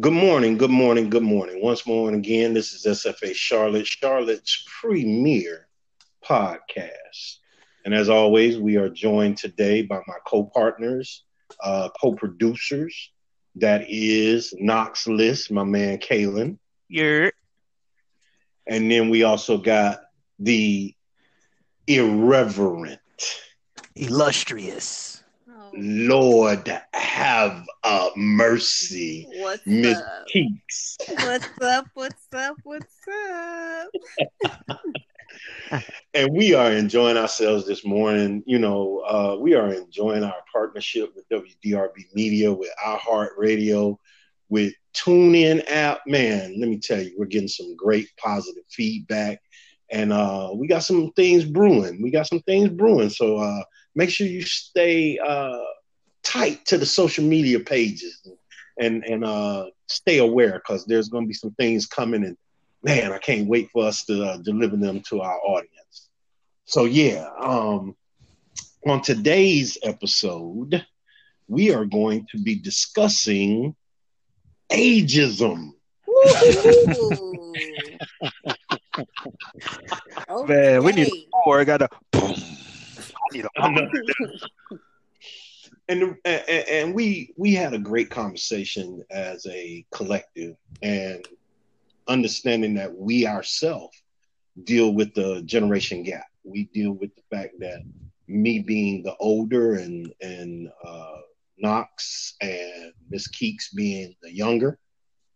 Good morning, good morning, good morning. Once more and again, this is SFA Charlotte, Charlotte's premier podcast. And as always, we are joined today by my co-partners, uh, co-producers. That is Knox List, my man Kalen. You're And then we also got the irreverent illustrious. Lord have uh, mercy, what's Miss up? Keeks. What's up? What's up? What's up? and we are enjoying ourselves this morning. You know, uh, we are enjoying our partnership with WDRB Media, with iHeartRadio, with TuneIn app. Man, let me tell you, we're getting some great positive feedback, and uh, we got some things brewing. We got some things brewing. So uh, make sure you stay uh, tight to the social media pages and and uh, stay aware because there's going to be some things coming and man, I can't wait for us to uh, deliver them to our audience. So yeah, um, on today's episode, we are going to be discussing ageism. Ooh. Man, we need Okay. more. I got to boom. And, and and we we had a great conversation as a collective and understanding that we ourselves deal with the generation gap. We deal with the fact that me being the older and and uh knox and miss keeks being the younger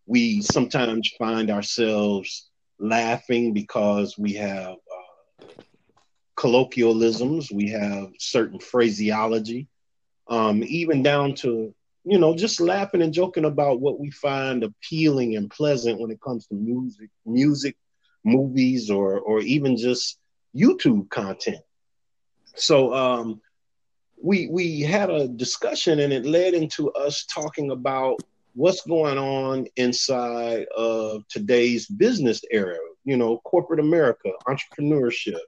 we sometimes find ourselves laughing because we have uh, colloquialisms we have certain phraseology um, even down to you know just laughing and joking about what we find appealing and pleasant when it comes to music, music, movies, or or even just YouTube content. So um, we we had a discussion and it led into us talking about what's going on inside of today's business era. You know, corporate America, entrepreneurship.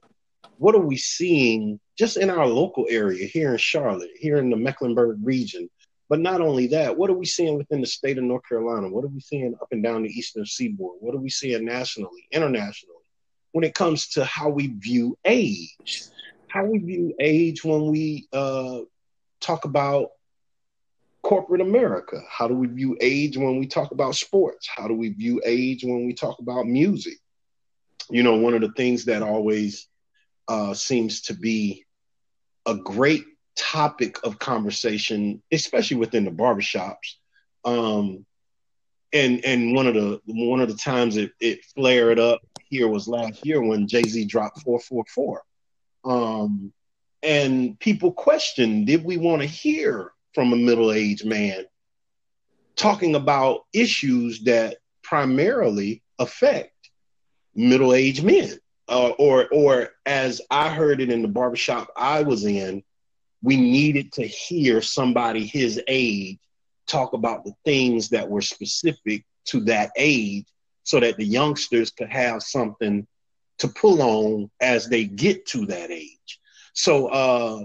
What are we seeing just in our local area here in Charlotte, here in the Mecklenburg region. But not only that, what are we seeing within the state of North Carolina? What are we seeing up and down the eastern seaboard? What are we seeing nationally, internationally, when it comes to how we view age? How we view age when we uh, talk about corporate America? How do we view age when we talk about sports? How do we view age when we talk about music? You know, one of the things that always uh, seems to be a great topic of conversation, especially within the barbershops. Um, and and one of the one of the times it, it flared up here was last year when Jay Z dropped four four four, um, and people questioned: Did we want to hear from a middle aged man talking about issues that primarily affect middle aged men? Uh, or or as I heard it in the barbershop I was in, we needed to hear somebody his age talk about the things that were specific to that age so that the youngsters could have something to pull on as they get to that age. So uh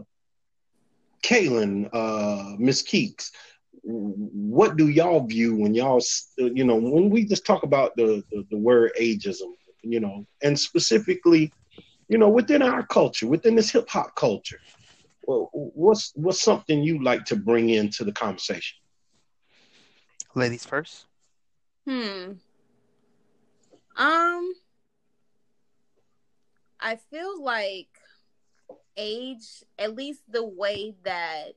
Kaylin, uh Miss Keeks, what do y'all view when y'all you know when we just talk about the the, the word ageism you know, and specifically, you know, within our culture, within this hip hop culture, well, what's what's something you like to bring into the conversation? Ladies first. Hmm. Um. I feel like age, at least the way that,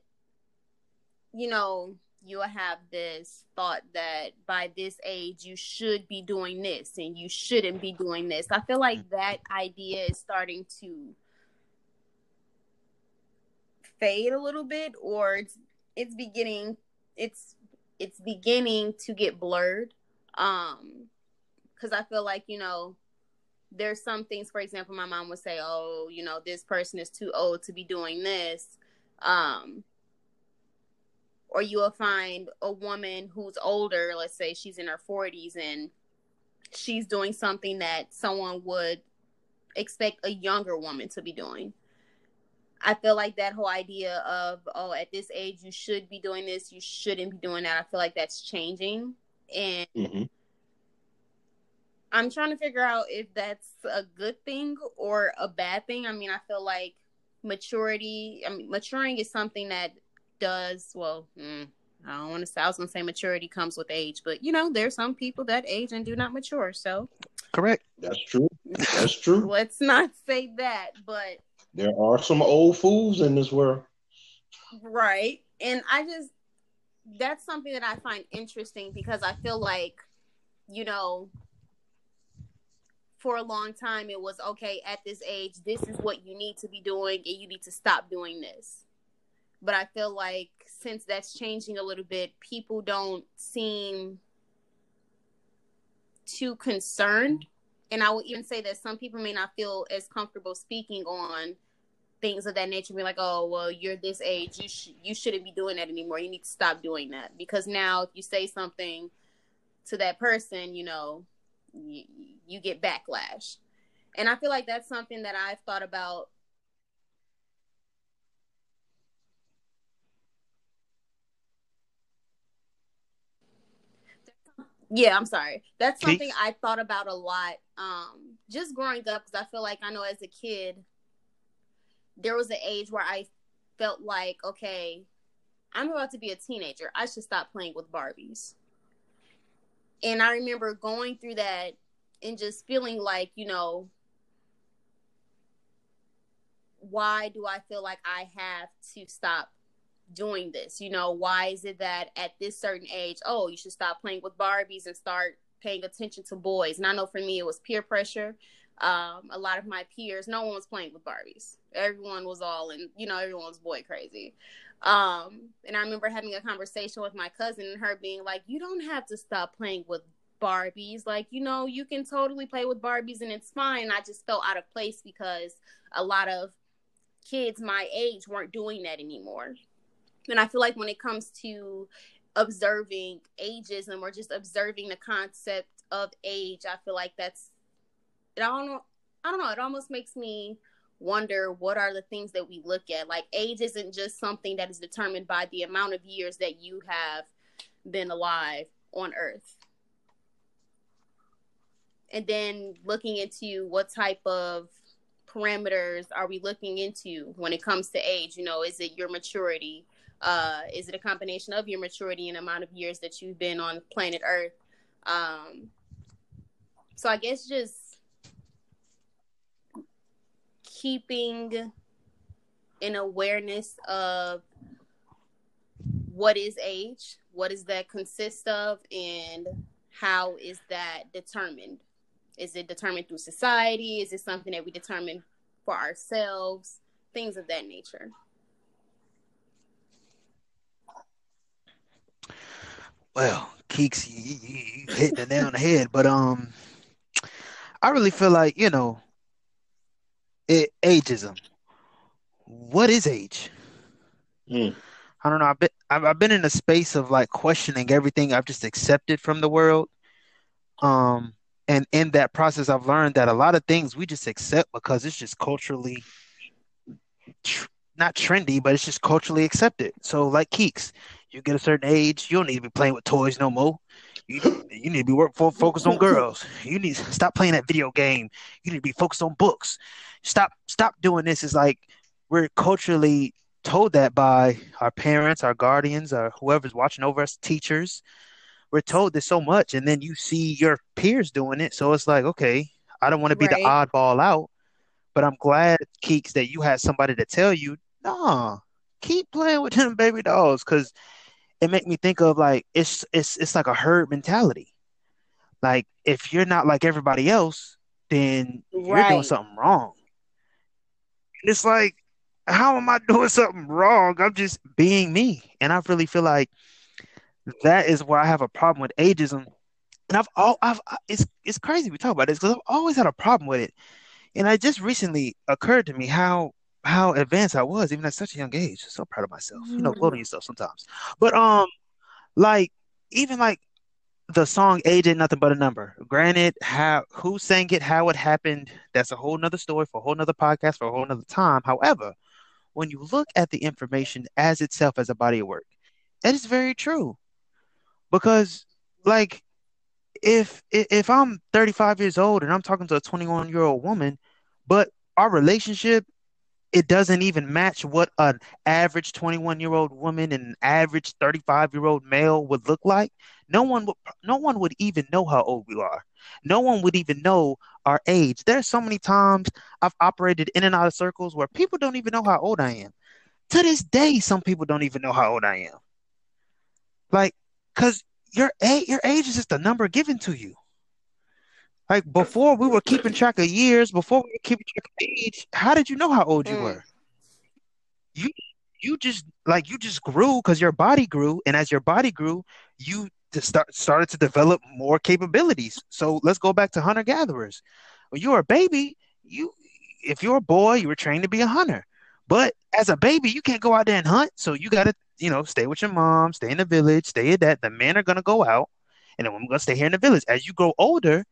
you know, you'll have this thought that by this age you should be doing this and you shouldn't be doing this. I feel like that idea is starting to fade a little bit or it's it's beginning it's it's beginning to get blurred um cuz I feel like, you know, there's some things for example my mom would say, "Oh, you know, this person is too old to be doing this." Um or you will find a woman who's older, let's say she's in her 40s and she's doing something that someone would expect a younger woman to be doing. I feel like that whole idea of, oh, at this age, you should be doing this, you shouldn't be doing that. I feel like that's changing. and hmm I'm trying to figure out if that's a good thing or a bad thing. I mean, I feel like maturity. I mean, maturing is something that does well. mm, I don't want to say. I was gonna say maturity comes with age, but you know, there's some people that age and do not mature. So Correct. That's true. That's true. let's not say that. But There are some old fools in this world. right, and I just that's something that I find interesting because I feel like, you know, for a long time it was okay at this age, this is what you need to be doing, and you need to stop doing this. But I feel like since that's changing a little bit, people don't seem too concerned. And I would even say that some people may not feel as comfortable speaking on things of that nature. Be like, oh, well, you're this age, you sh- you shouldn't be doing that anymore. You need to stop doing that because now if you say something to that person, you know, you, you get backlash. And I feel like that's something that I've thought about. Yeah, I'm sorry. That's something I thought about a lot. Um, just growing up, because I feel like I know as a kid, there was an age where I felt like, okay, I'm about to be a teenager. I should stop playing with Barbies. And I remember going through that and just feeling like, you know, why do I feel like I have to stop doing this? You know, why is it that at this certain age, oh, you should stop playing with Barbies and start paying attention to boys? And I know for me, it was peer pressure. Um, a lot of my peers, no one was playing with Barbies. Everyone was all in, you know, everyone was boy crazy. Um, and I remember having a conversation with my cousin and her being like, you don't have to stop playing with Barbies. Like, you know, you can totally play with Barbies and it's fine. I just felt out of place because a lot of kids my age weren't doing that anymore. And I feel like when it comes to observing ageism or just observing the concept of age, I feel like that's I don't know I don't know, it almost makes me wonder what are the things that we look at. Like age isn't just something that is determined by the amount of years that you have been alive on earth. And then looking into what type of parameters are we looking into when it comes to age? You know, is it your maturity? Uh, is it a combination of your maturity and amount of years that you've been on planet Earth? Um, so I guess just keeping an awareness of what is age, what does that consist of, and how is that determined? Is it determined through society? Is it something that we determine for ourselves? Things of that nature. Well, Keeks, you, you, you hitting the nail on the head, but um, I really feel like you know, it ageism. What is age? Mm. I don't know. I've been I've, I've been in a space of like questioning everything I've just accepted from the world. Um, and in that process, I've learned that a lot of things we just accept because it's just culturally tr- not trendy, but it's just culturally accepted. So, like Keeks, you get a certain age, you don't need to be playing with toys no more. You, you need to be work fo- focused on girls. You need to stop playing that video game. You need to be focused on books. Stop stop doing this. It's like we're culturally told that by our parents, our guardians, or whoever's watching over us, teachers. We're told this so much, and then you see your peers doing it. So it's like, okay, I don't want to be the Right. oddball out, but I'm glad, Keeks, that you had somebody to tell you, nah, keep playing with them baby dolls, because it make me think of like it's it's it's like a herd mentality. Like if you're not like everybody else, then you're doing something wrong. And it's like, how am I doing something wrong? I'm just being me. And I really feel like that is where I have a problem with ageism. And I've all I've it's it's crazy we talk about this because I've always had a problem with it. And it just recently occurred to me how how advanced I was, even at such a young age. So proud of myself. You know, on yourself sometimes. But um, like even like the song "Age Ain't Nothing But a Number." Granted, how who sang it, how it happened, that's a whole nother story for a whole nother podcast for a whole nother time. However, when you look at the information as itself as a body of work, it is very true. Because like if if I'm 35 years old and I'm talking to a 21 year old woman, but our relationship it doesn't even match what an average 21 year old woman and an average 35 year old male would look like. No one would no one would even know how old we are. No one would even know our age. There's so many times i've operated in and out of circles where people don't even know how old i am. To this day some people don't even know how old i am. Like because your age your age is just a number given to you like before, we were keeping track of years. Before we were keeping track of age. How did you know how old you mm. were? You you just like you just grew because your body grew, and as your body grew, you just start started to develop more capabilities. So let's go back to hunter gatherers. When you were a baby, you if you're a boy, you were trained to be a hunter. But as a baby, you can't go out there and hunt. So you got to, you know, stay with your mom, stay in the village, stay at that. The men are going to go out, and the women going to stay here in the village. As you grow older,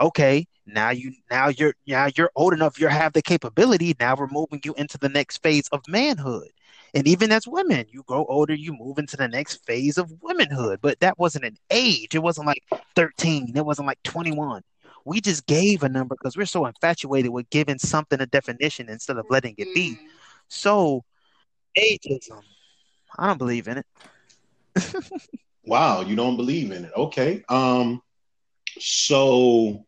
okay, now you now you're now you're old enough, you have the capability. Now we're moving you into the next phase of manhood. And even as women, you grow older, you move into the next phase of womanhood. But that wasn't an age. It wasn't like 13. It wasn't like 21. We just gave a number because we're so infatuated with giving something a definition instead of letting it be. Mm. So, ageism, I don't believe in it. wow, you don't believe in it? Okay. Um. So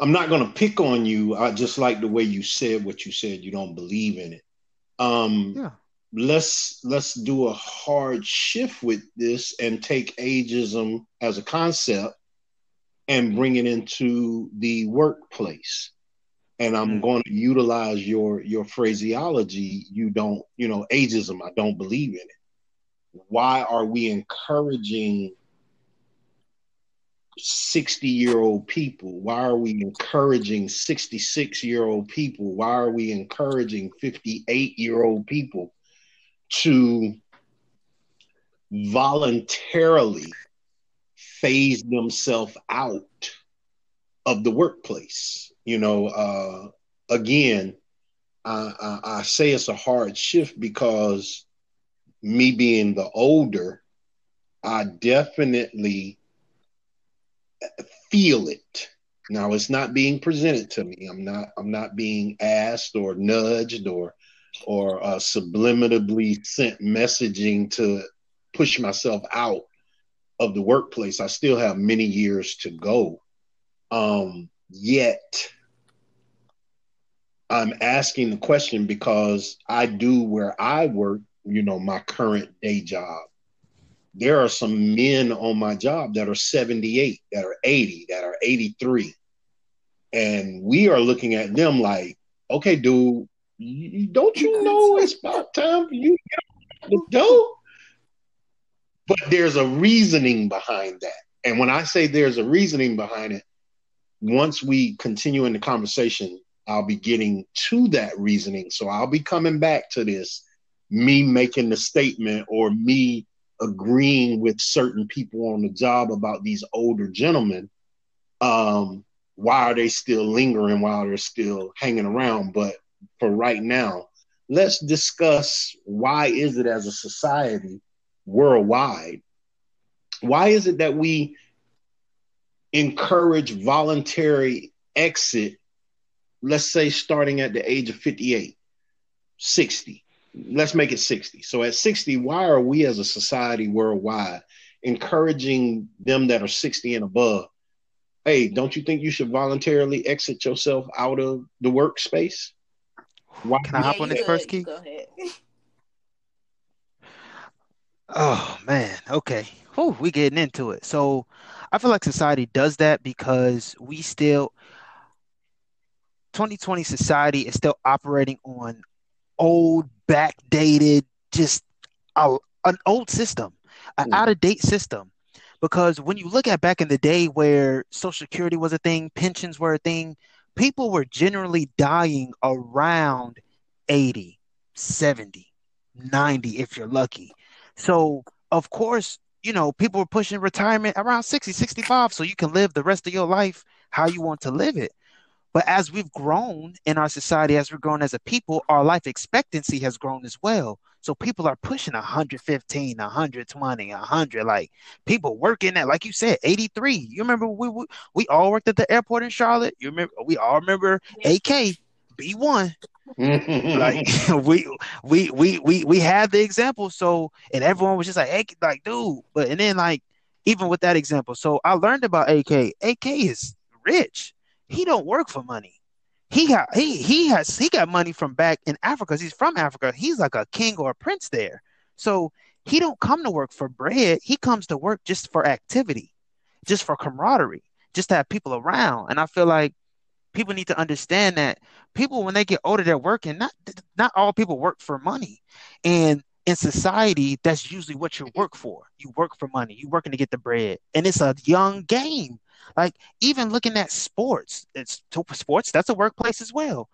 I'm not going to pick on you. I just like the way you said what you said. You don't believe in it. Um, yeah. Let's let's do a hard shift with this and take ageism as a concept and bring it into the workplace. And I'm mm-hmm. going to utilize your your phraseology. You don't, you know, ageism. I don't believe in it. Why are we encouraging 60 year old people? Why are we encouraging 66 year old people? Why are we encouraging 58 year old people to voluntarily phase themselves out of the workplace? You know, uh, again, I, I, I say it's a hard shift because me being the older, I definitely feel it. Now it's not being presented to me. I'm not. I'm not being asked or nudged or or uh, subliminally sent messaging to push myself out of the workplace. I still have many years to go. Um, yet I'm asking the question because I do where I work, you know, my current day job there are some men on my job that are 78, that are 80, that are 83. And we are looking at them like, okay, dude, don't you know it's about time for you to go? But there's a reasoning behind that. And when I say there's a reasoning behind it, once we continue in the conversation, I'll be getting to that reasoning. So I'll be coming back to this, me making the statement or me agreeing with certain people on the job about these older gentlemen. Um, why are they still lingering? While they're still hanging around? But for right now, let's discuss why is it as a society worldwide? Why is it that we encourage voluntary exit, let's say starting at the age of 58, 60? Let's make it 60. So at 60, why are we as a society worldwide encouraging them that are 60 and above? Hey, don't you think you should voluntarily exit yourself out of the workspace? Why? Can I hop on this first key? Go ahead. Oh man, okay. Whew, we getting into it. So I feel like society does that because we still 2020 society is still operating on old, backdated, just a, an old system, an out of date system. Because when you look at back in the day where Social Security was a thing, pensions were a thing, people were generally dying around 80, 70, 90, if you're lucky. So, of course, you know, people were pushing retirement around 60, 65, so you can live the rest of your life how you want to live it. But as we've grown in our society, as we're grown as a people, our life expectancy has grown as well. So people are pushing 115, 120, 100. Like people working at, like you said, 83. You remember we we, we all worked at the airport in Charlotte. You remember we all remember AK B1. like we we we we we had the example. So and everyone was just like, hey, like dude. But and then like even with that example, so I learned about AK. AK is rich. He don't work for money he got he he has he got money from back in Africa. He's from Africa. He's like a king or a prince there. So he don't come to work for bread. He comes to work just for activity, just for camaraderie, just to have people around. And I feel like people need to understand that people when they get older, they're working. Not not all people work for money, and in society, that's usually what you work for. You work for money. You working to get the bread, and it's a young game. Like even looking at sports, it's sports. That's a workplace as well.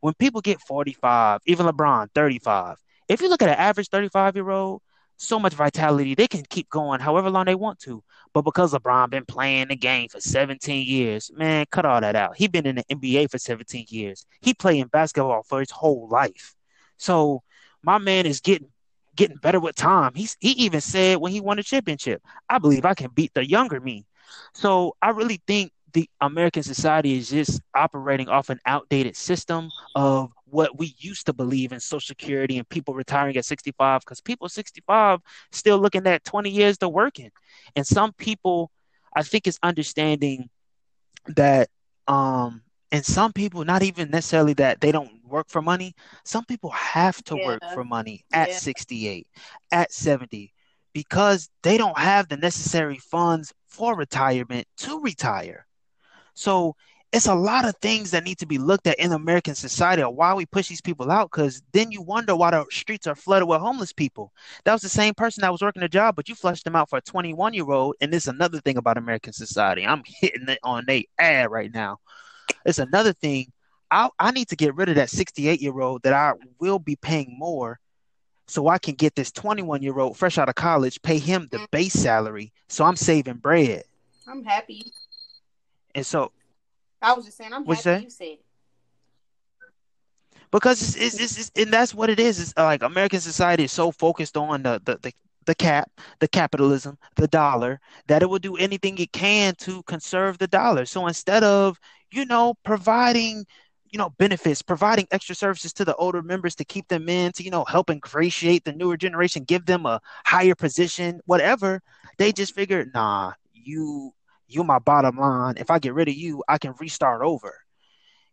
When people get 45, even LeBron 35. If you look at an average 35 year old, so much vitality, they can keep going however long they want to. But because LeBron been playing the game for 17 years, man, cut all that out. He been in the NBA for 17 years. He playing basketball for his whole life. So my man is getting getting better with time. He's he even said when he won a championship, I believe I can beat the younger me. So I really think the American society is just operating off an outdated system of what we used to believe in social security and people retiring at 65 because people 65 still looking at 20 years to working and some people i think it's understanding that um and some people not even necessarily that they don't work for money some people have to yeah. work for money at yeah. 68 at 70 because they don't have the necessary funds for retirement to retire. So it's a lot of things that need to be looked at in American society why we push these people out. Because then you wonder why the streets are flooded with homeless people. That was the same person that was working a job, but you flushed them out for a 21 year old. And this is another thing about American society. I'm hitting it on their ad right now. It's another thing. I, I need to get rid of that 68 year old that I will be paying more so I can get this 21 year old fresh out of college, pay him the base salary. So I'm saving bread. I'm happy. And so I was just saying, I'm happy you, you said Because it's, it's, it's, it's, and that's what it is. It's uh, like American society is so focused on the, the, the, the cap, the capitalism, the dollar, that it will do anything it can to conserve the dollar. So instead of, you know, providing you know benefits providing extra services to the older members to keep them in to you know help ingratiate the newer generation give them a higher position whatever. They just figured nah you you my bottom line. If i get rid of you i can restart over.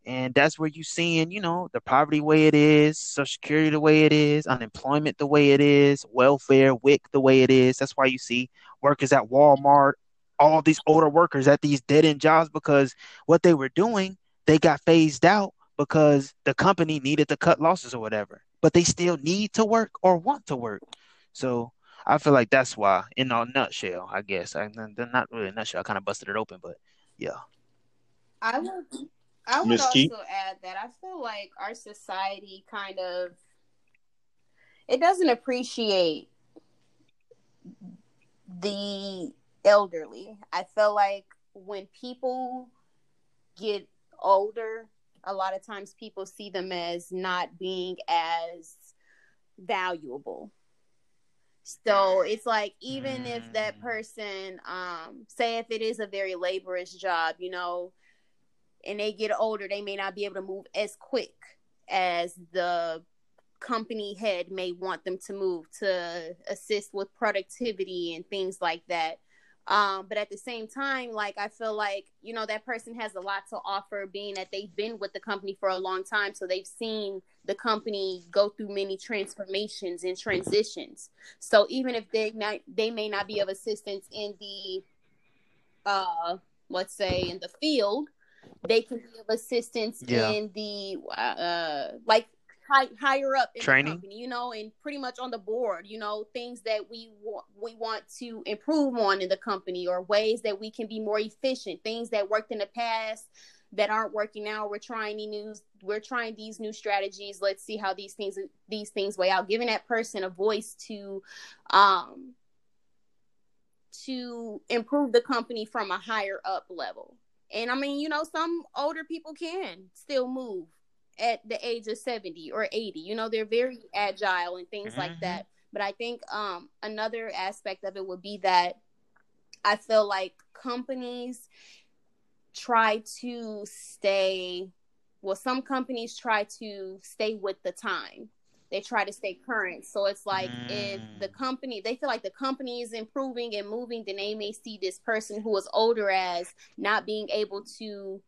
And that's where you seeing you know the poverty way it is social security the way it is unemployment the way it is welfare wic the way it is. That's why you see workers at walmart all these older workers at these dead end jobs because what they were doing they got phased out because the company needed to cut losses or whatever. But they still need to work or want to work. So I feel like that's why, in a nutshell, I guess. I, not really a nutshell. I kind of busted it open, but yeah. I would, I would also add that I feel like our society kind of it doesn't appreciate the elderly. I feel like when people get older, a lot of times people see them as not being as valuable. So it's like even mm. if that mm. person, um, say if it is a very laborious job, you know, and they get older, they may not be able to move as quick as the company head may want them to move to assist with productivity and things like that. Um, but at the same time, like I feel like you know that person has a lot to offer, being that they've been with the company for a long time, so they've seen the company go through many transformations and transitions. So even if they not, they may not be of assistance in the, uh, let's say in the field, they can be of assistance yeah. in the uh, like high, higher up in Training. the company, you know, and pretty much on the board, you know, things that we want we want to improve on in the company or ways that we can be more efficient, things that worked in the past that aren't working now. We're trying new we're trying these new strategies. Let's see how these things these things weigh out. Giving that person a voice to um to improve the company from a higher up level. And I mean, you know, some older people can still move at the age of 70 or 80. You know, they're very agile and things mm-hmm. like that. But I think um, another aspect of it would be that I feel like companies try to stay, well, some companies try to stay with the time. They try to stay current. So it's like mm. if the mm. company, they feel like the company is improving and moving, then they may see this person who is older as not being able to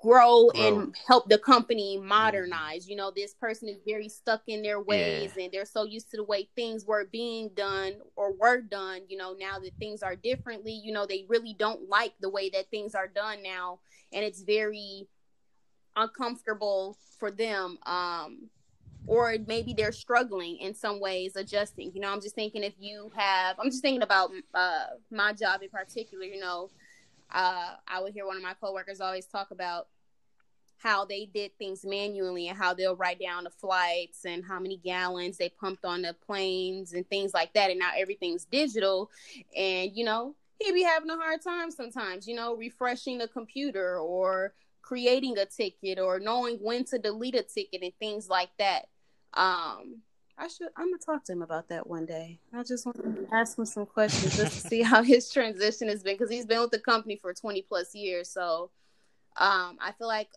grow, and help the company mm-hmm. modernize. You know, this person is very stuck in their ways yeah. and they're so used to the way things were being done or were done. You know, now that things are differently, you know, they really don't like the way that things are done now. And it's very uncomfortable for them. Um, or maybe they're struggling in some ways adjusting. You know, I'm just thinking if you have, I'm just thinking about uh, my job in particular, you know, uh, I would hear one of my coworkers always talk about how they did things manually and how they'll write down the flights and how many gallons they pumped on the planes and things like that. And now everything's digital. And, you know, he'd be having a hard time sometimes, you know, refreshing the computer or creating a ticket or knowing when to delete a ticket and things like that. Um, I should. I'm gonna talk to him about that one day. I just want to ask him some questions just to see how his transition has been because he's been with the company for 20 plus years. So, um, I feel like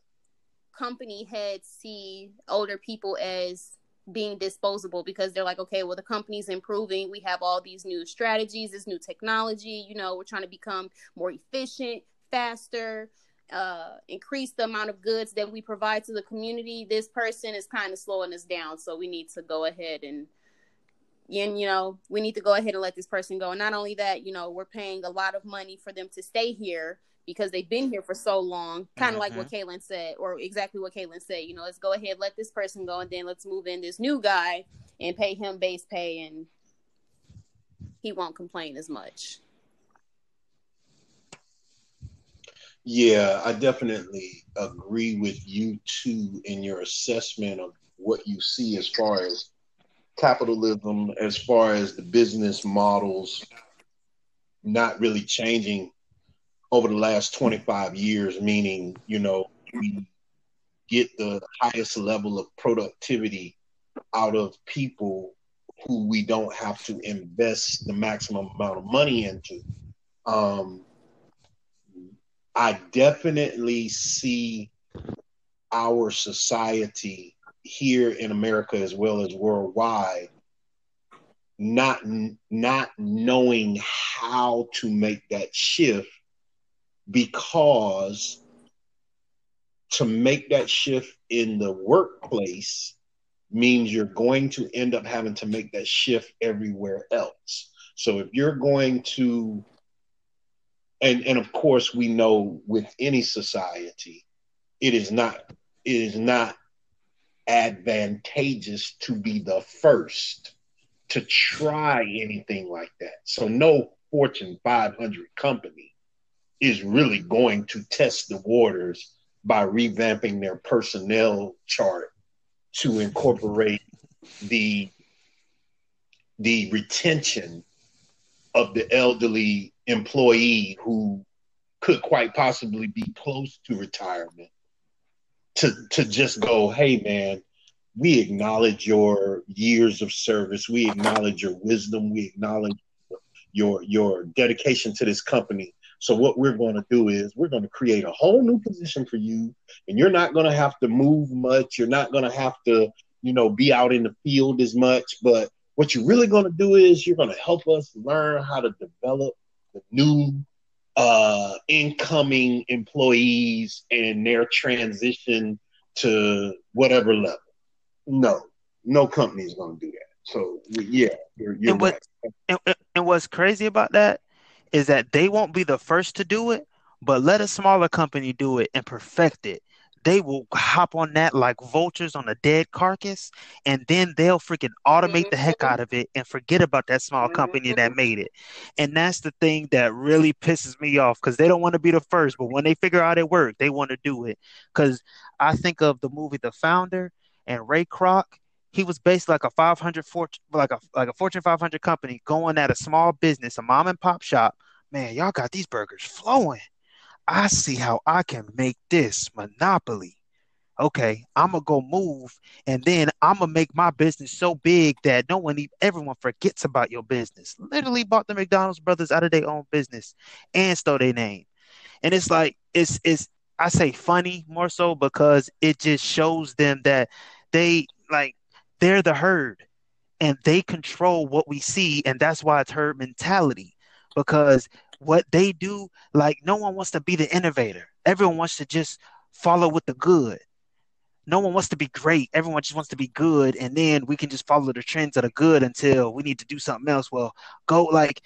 company heads see older people as being disposable because they're like, okay, well, the company's improving. We have all these new strategies, this new technology. You know, we're trying to become more efficient, faster uh, increase the amount of goods that we provide to the community, this person is kind of slowing us down. So we need to go ahead and, and you know, we need to go ahead and let this person go. And not only that, you know, we're paying a lot of money for them to stay here because they've been here for so long. Kind of mm-hmm. like what mm-hmm. Kaylin said, or exactly what Kaylin said. You know, let's go ahead, let this person go, and then let's move in this new guy and pay him base pay, and he won't complain as much. Yeah, I definitely agree with you too in your assessment of what you see as far as capitalism, as far as the business models not really changing over the last 25 years, meaning, you know, we get the highest level of productivity out of people who we don't have to invest the maximum amount of money into. Um, I definitely see our society here in America as well as worldwide not not knowing how to make that shift because to make that shift in the workplace means you're going to end up having to make that shift everywhere else. So if you're going to and and of course we know with any society it is not it is not advantageous to be the first to try anything like that. So no fortune 500 company is really going to test the waters by revamping their personnel chart to incorporate the the retention of the elderly employee who could quite possibly be close to retirement to to just go, hey man, we acknowledge your years of service, we acknowledge your wisdom, we acknowledge your your dedication to this company. So what we're going to do is we're going to create a whole new position for you, and you're not going to have to move much. You're not going to have to, you know, be out in the field as much. But what you're really going to do is you're going to help us learn how to develop the new uh, incoming employees and their transition to whatever level. No, no company is going to do that. So yeah, you're, you're and what, right. And, and what's crazy about that is that they won't be the first to do it, but let a smaller company do it and perfect it they will hop on that like vultures on a dead carcass, and then they'll freaking automate mm-hmm. the heck out of it and forget about that small company mm-hmm. that made it. And that's the thing that really pisses me off because they don't want to be the first, but when they figure out it worked, they want to do it. Because I think of the movie The Founder and Ray Kroc. He was based like a 500 fortune, like a like a Fortune 500 company going at a small business, a mom and pop shop. Man, y'all got these burgers flowing I see how I can make this monopoly. okay, I'm gonna go move, and then I'm gonna make my business so big that no one, everyone forgets about your business. Literally bought the McDonald's brothers out of their own business and stole their name, and it's like it's it's I say funny more so because it just shows them that they like they're the herd and they control what we see, and that's why it's herd mentality because what they do, like no one wants to be the innovator. Everyone wants to just follow with the good no one wants to be great. Everyone just wants to be good, and then we can just follow the trends that are good until we need to do something else. Well, go like,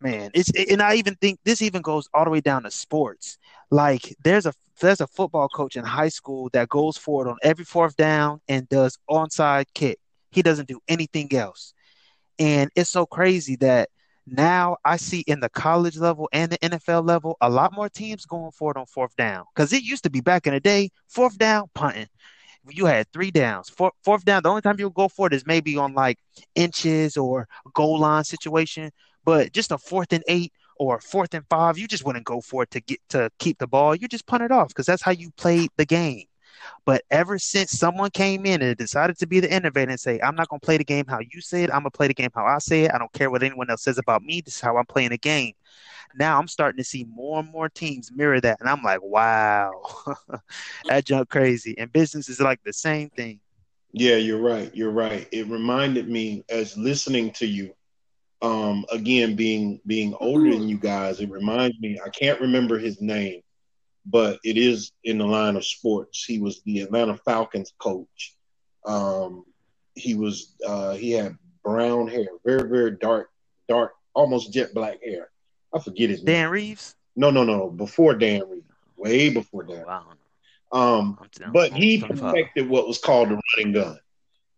man, it's and I even think this even goes all the way down to sports. Like, there's a there's a football coach in high school that goes forward on every fourth down and does onside kick. He doesn't do anything else, and it's so crazy that now I see in the college level and the NFL level a lot more teams going for it on fourth down. Because it used to be back in the day, fourth down, punting you had three downs. Four, fourth down, the only time you'll go for it is maybe on like inches or goal line situation. But just a fourth and eight or fourth and five, you just wouldn't go for it to get to keep the ball. You just punt it off because that's how you played the game. But ever since someone came in and decided to be the innovator and say, I'm not going to play the game how you say it, I'm going to play the game how I say it. I don't care what anyone else says about me. This is how I'm playing the game now I'm starting to see more and more teams mirror that, and I'm like, wow, that junk crazy. And business is like the same thing. Yeah, you're right. You're right. It reminded me as listening to you, um, again being being older than you guys. It reminds me. I can't remember his name, but it is in the line of sports. He was the Atlanta Falcons coach. Um, he was uh, he had brown hair, very very dark, dark, almost jet black hair. I forget his name. Dan Reeves? No, no, no. Before Dan Reeves. Way before Dan. Wow. Um, but he perfected what was called the running gun.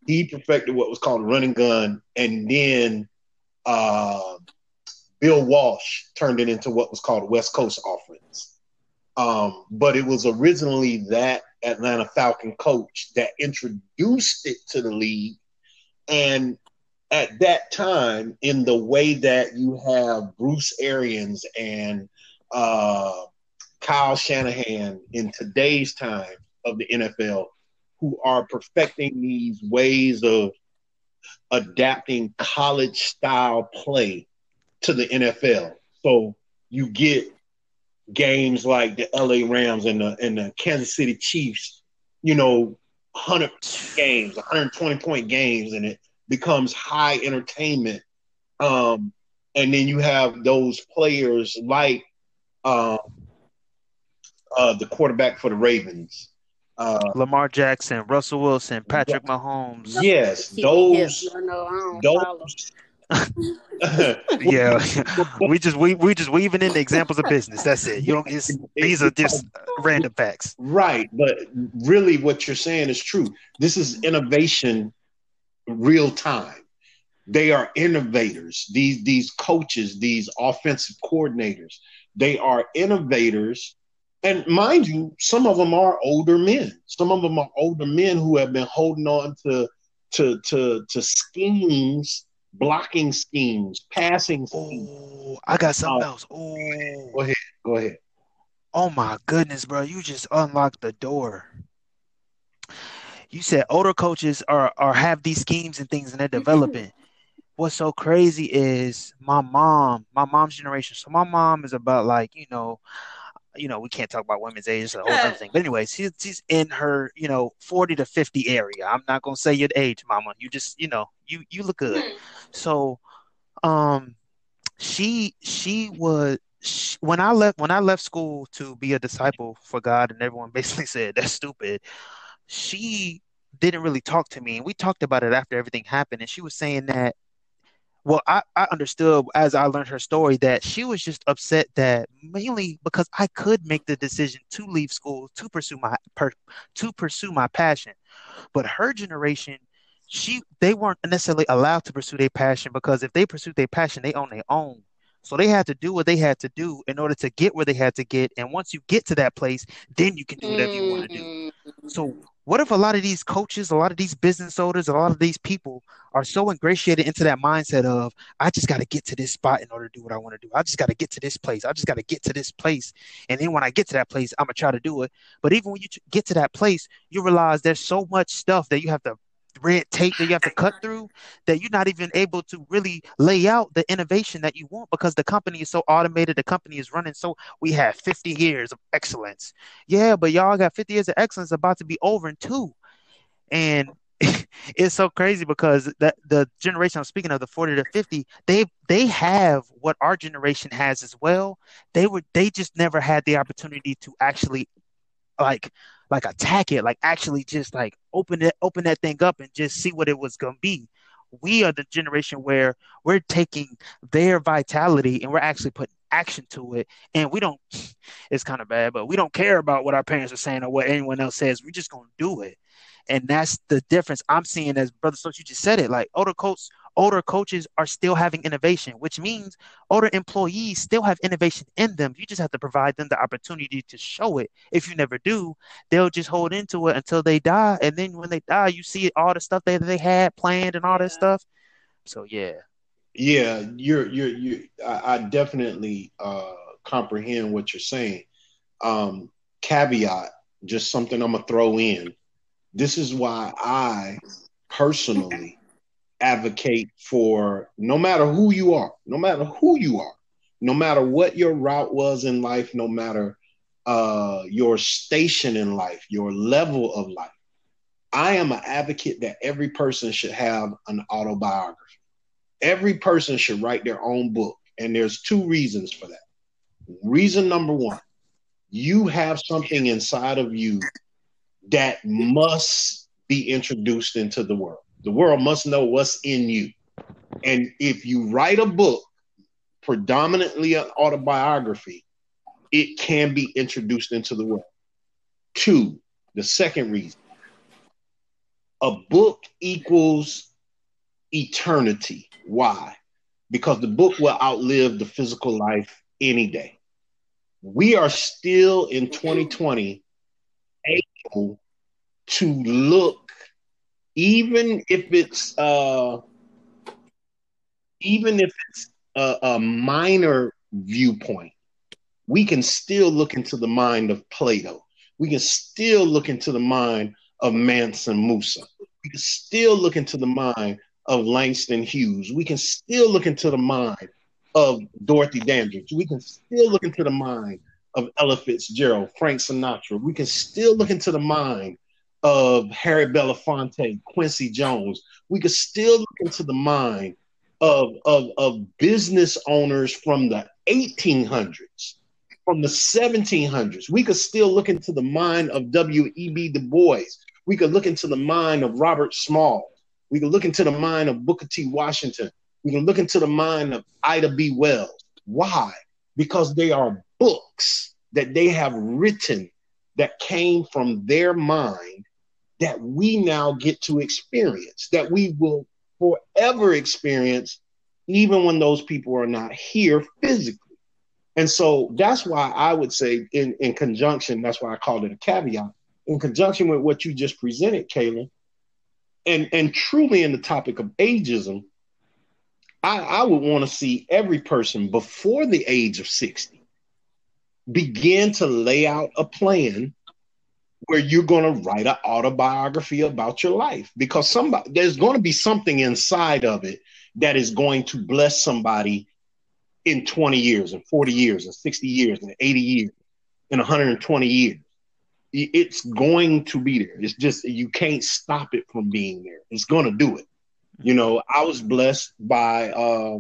He perfected what was called a running gun, and then uh, Bill Walsh turned it into what was called West Coast offense. Um, but it was originally that Atlanta Falcon coach that introduced it to the league, and at that time in the way that you have Bruce Arians and uh, Kyle Shanahan in today's time of the NFL, who are perfecting these ways of adapting college style play to the NFL. So you get games like the LA Rams and the and the Kansas City Chiefs, you know, 100 games, 120 point games, and it becomes high entertainment. Um, and then you have those players like uh, uh, the quarterback for the Ravens. Uh, Lamar Jackson, Russell Wilson, Patrick Mahomes. Yes, those. those yeah, we just we we just weaving in the examples of business. That's it. You don't. these are just random facts. Right, but really, what you're saying is true. This is innovation real time. They are innovators. These these coaches, these offensive coordinators, they are innovators. And mind you, some of them are older men. Some of them are older men who have been holding on to to to to schemes, blocking schemes, passing schemes. Oh, I got something else. Oh, go ahead. Go ahead. Oh my goodness, bro! You just unlocked the door you said older coaches are are have these schemes and things and they're developing. What's so crazy is my mom, my mom's generation. So my mom is about like, you know, you know, we can't talk about women's age, it's a whole other thing. But anyway, she's, she's in her, you know, 40 to 50 area. I'm not gonna say your age, mama. You just, you know, you you look good. So um she she was she, when I left when I left school to be a disciple for God and everyone basically said that's stupid she didn't really talk to me. And we talked about it after everything happened. And she was saying that, well, I, I understood as I learned her story that she was just upset that mainly because I could make the decision to leave school to pursue my per, to pursue my passion. But her generation, she they weren't necessarily allowed to pursue their passion because if they pursued their passion, they own their own. So they had to do what they had to do in order to get where they had to get. And once you get to that place, then you can do whatever you want to do. Mm-hmm. So what if a lot of these coaches, a lot of these business owners, a lot of these people are so ingratiated into that mindset of I just got to get to this spot in order to do what I want to do. I just got to get to this place. I just got to get to this place, and then when I get to that place, I'm gonna try to do it. But even when you get to that place, you realize there's so much stuff that you have to red tape that you have to cut through that you're not even able to really lay out the innovation that you want because the company is so automated the company is running so we have 50 years of excellence. Yeah but y'all got 50 years of excellence about to be over in two. And it's so crazy because the the generation I'm speaking of, the 40 to 50, they they have what our generation has as well. They were they just never had the opportunity to actually like like attack it, like actually just like open it, open that thing up and just see what it was gonna be. We are the generation where we're taking their vitality and we're actually putting action to it. And we don't it's kind of bad, but we don't care about what our parents are saying or what anyone else says. We're just gonna do it. And that's the difference I'm seeing as brother so you just said it. Like oh, older coach older coaches are still having innovation, which means older employees still have innovation in them. You just have to provide them the opportunity to show it. If you never do, they'll just hold into it until they die. And then when they die, you see all the stuff that they had planned and all that stuff. So yeah. Yeah, you're you're you I, I definitely uh comprehend what you're saying. Um caveat, just something I'm gonna throw in. This is why I personally advocate for no matter who you are, no matter who you are, no matter what your route was in life, no matter uh, your station in life, your level of life. I am an advocate that every person should have an autobiography. Every person should write their own book. And there's two reasons for that. Reason number one, you have something inside of you that must be introduced into the world. The world must know what's in you. And if you write a book, predominantly an autobiography, it can be introduced into the world. Two, the second reason a book equals eternity. Why? Because the book will outlive the physical life any day. We are still in 2020 able to look even if it's uh, even if it's a, a minor viewpoint, we can still look into the mind of Plato. We can still look into the mind of Mansa Musa. We can still look into the mind of Langston Hughes. We can still look into the mind of Dorothy Dandridge. We can still look into the mind of Ella Fitzgerald, Frank Sinatra. We can still look into the mind of Harry Belafonte, Quincy Jones. We could still look into the mind of, of, of business owners from the 1800s, from the 1700s. We could still look into the mind of W.E.B. Du Bois. We could look into the mind of Robert Small. We could look into the mind of Booker T. Washington. We can look into the mind of Ida B. Wells. Why? Because they are books that they have written that came from their mind that we now get to experience, that we will forever experience, even when those people are not here physically. And so that's why I would say, in, in conjunction, that's why I called it a caveat, in conjunction with what you just presented, Kayla, and, and truly in the topic of ageism, I, I would want to see every person before the age of 60 begin to lay out a plan where you're going to write an autobiography about your life because somebody there's going to be something inside of it that is going to bless somebody in 20 years and 40 years and 60 years and 80 years and 120 years. It's going to be there. It's just you can't stop it from being there. It's going to do it. You know i was blessed by uh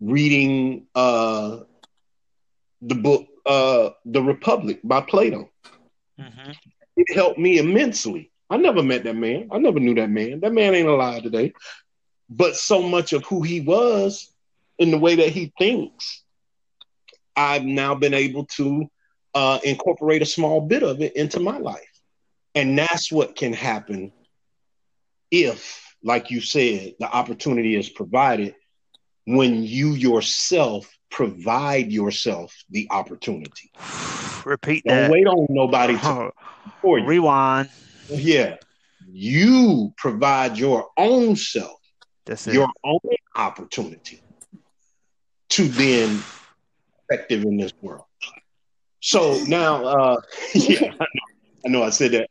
reading uh the book uh the republic by plato Mm-hmm. It helped me immensely. I never met that man. I never knew that man. That man ain't alive today. But so much of who he was in the way that he thinks, I've now been able to uh, incorporate a small bit of it into my life. And that's what can happen if, like you said, the opportunity is provided when you yourself provide yourself the opportunity. Repeat that Don't that. wait on nobody to for you. Rewind. Yeah. You provide your own self, That's it. your own opportunity to then effective in this world. So now, uh, yeah, I know, I know I said that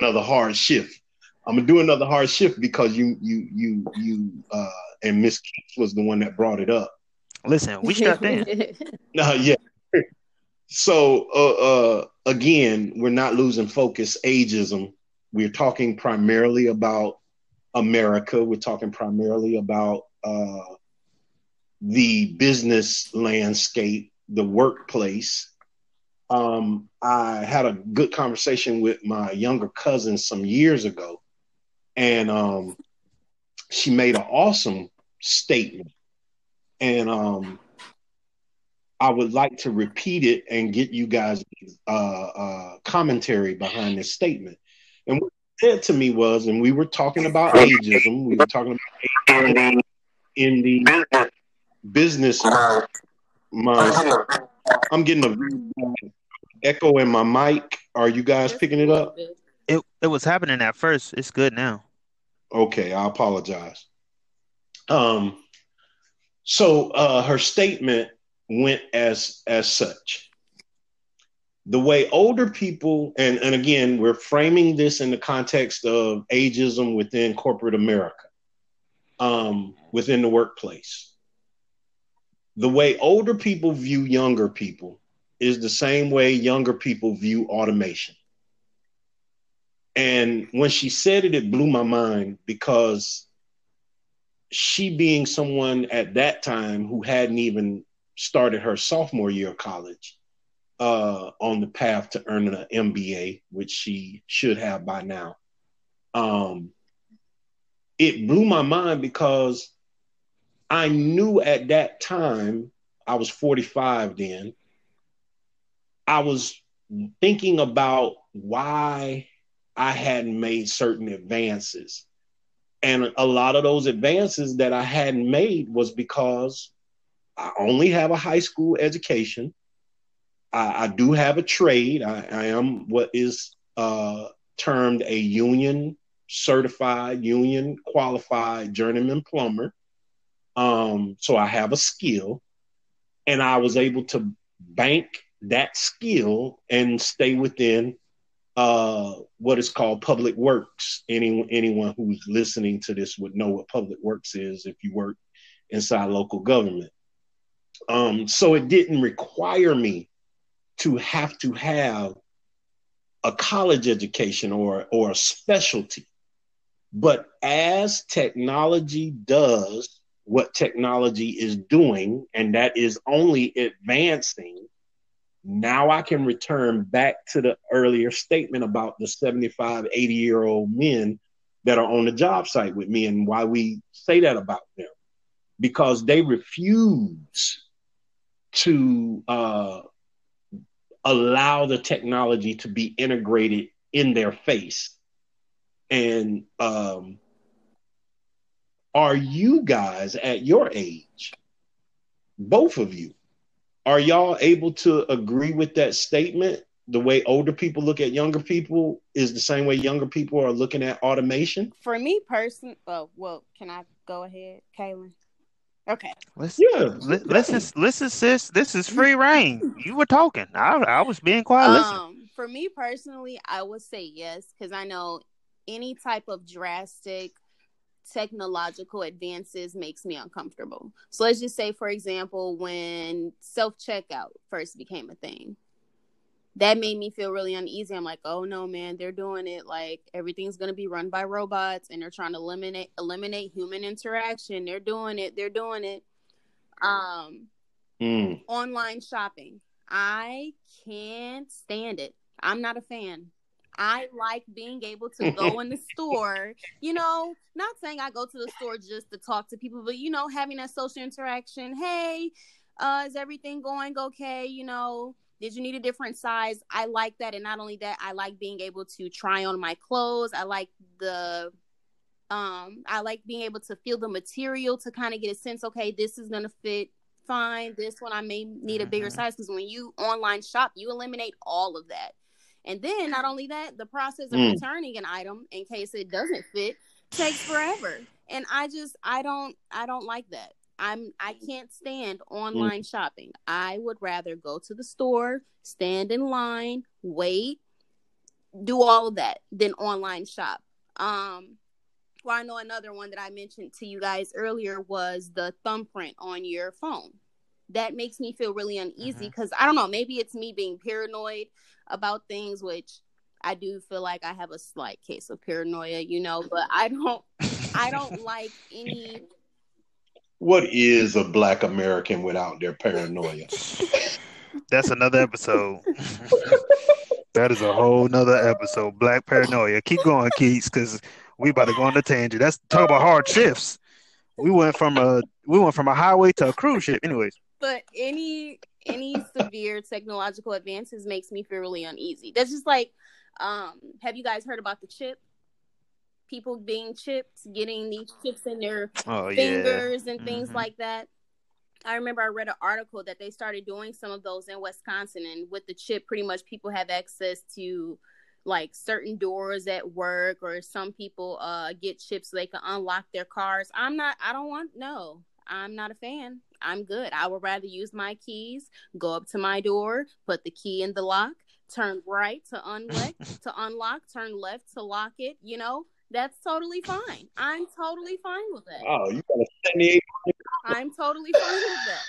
another hard shift. I'm gonna do another hard shift because you, you, you, you, uh, and Miss Keeks was the one that brought it up. Listen, we strapped in. Uh, yeah. So uh, uh, again, we're not losing focus. Ageism. We're talking primarily about America. We're talking primarily about uh, the business landscape, the workplace. Um, I had a good conversation with my younger cousin some years ago, and um, she made an awesome statement. And um, I would like to repeat it and get you guys uh, uh, commentary behind this statement. And what it said to me was, and we were talking about ageism, we were talking about ageism in the business mind. I'm getting a echo in my mic. Are you guys picking it up? It it was happening at first. It's good now. Okay, I apologize. Um, so uh, her statement went as as such. The way older people, and, and again, we're framing this in the context of ageism within corporate America, um, within the workplace. The way older people view younger people is the same way younger people view automation. And when she said it, it blew my mind because she being someone at that time who hadn't even started her sophomore year of college uh, on the path to earning an MBA, which she should have by now. Um, it blew my mind because I knew at that time, I was 45 then, I was thinking about why I hadn't made certain advances. And a lot of those advances that I hadn't made was because I only have a high school education. I, I do have a trade. I, I am what is uh, termed a union certified, union qualified journeyman plumber. Um, so I have a skill, and I was able to bank that skill and stay within uh, what is called public works. Any, anyone who's listening to this would know what public works is if you work inside local government. Um, so it didn't require me to have to have a college education or or a specialty. But as technology does what technology is doing, and that is only advancing, now I can return back to the earlier statement about the 75, 80 year old men that are on the job site with me and why we say that about them. Because they refuse to uh, allow the technology to be integrated in their face. And um, are you guys at your age, both of you, are y'all able to agree with that statement? The way older people look at younger people is the same way younger people are looking at automation. For me personally, oh well, can I go ahead, Kaylin? Okay. Listen, Yeah, li- listen, listen, sis. This is free reign. You were talking. I, I was being quiet. Listen. Um, for me personally, I would say yes because I know any type of drastic technological advances makes me uncomfortable. So let's just say, for example, when self checkout first became a thing, that made me feel really uneasy. I'm like, oh no, man, they're doing it like everything's gonna be run by robots, and they're trying to eliminate eliminate human interaction. They're doing it. They're doing it. Um, Mm. online shopping. I can't stand it. I'm not a fan. I like being able to go in the store, you know, not saying I go to the store just to talk to people, but you know, having that social interaction. Hey, uh, is everything going okay? You know, did you need a different size? I like that. And not only that, I like being able to try on my clothes. I like the Um, I like being able to feel the material to kind of get a sense. Okay, this is gonna fit fine. This one I may need a bigger Mhm. size because when you online shop, you eliminate all of that. And then not only that, the process of Mm. returning an item in case it doesn't fit takes forever. And I just I don't I don't like that. I'm I can't stand online shopping. I would rather go to the store, stand in line, wait, do all of that than online shop. Um well, I know another one that I mentioned to you guys earlier was the thumbprint on your phone. That makes me feel really uneasy because I don't know, maybe it's me being paranoid about things, which I do feel like I have a slight case of paranoia, you know, but I don't I don't like any What is a black American without their paranoia? That's another episode. that is a whole nother episode. Black paranoia. Keep going, Keeks, because we about to go on the tangent. That's talk about hard shifts. We went from a we went from a highway to a cruise ship. Anyways, but any any severe technological advances makes me feel really uneasy. That's just like um have you guys heard about the chip? People being chipped, getting these chips in their oh yeah, fingers and things Mhm. like that. I remember I read an article that they started doing some of those in Wisconsin, and with the chip, pretty much people have access to like certain doors at work, or some people uh get chips so they can unlock their cars. I'm not. I don't want. No, I'm not a fan. I'm good. I would rather use my keys, go up to my door, put the key in the lock, turn right to unlock, to unlock, turn left to lock it. You know, that's totally fine. I'm totally fine with that. Oh, you got a 78 I'm totally fine with that.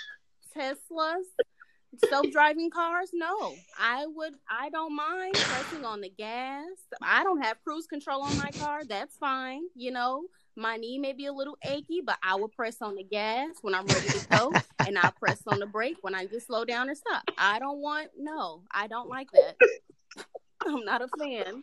Teslas, self-driving cars, no. I would I don't mind pressing on the gas. I don't have cruise control on my car. That's fine. You know, my knee may be a little achy, but I will press on the gas when I'm ready to go and I'll press on the brake when I just slow down and stop. I don't want no, I don't like that. I'm not a fan.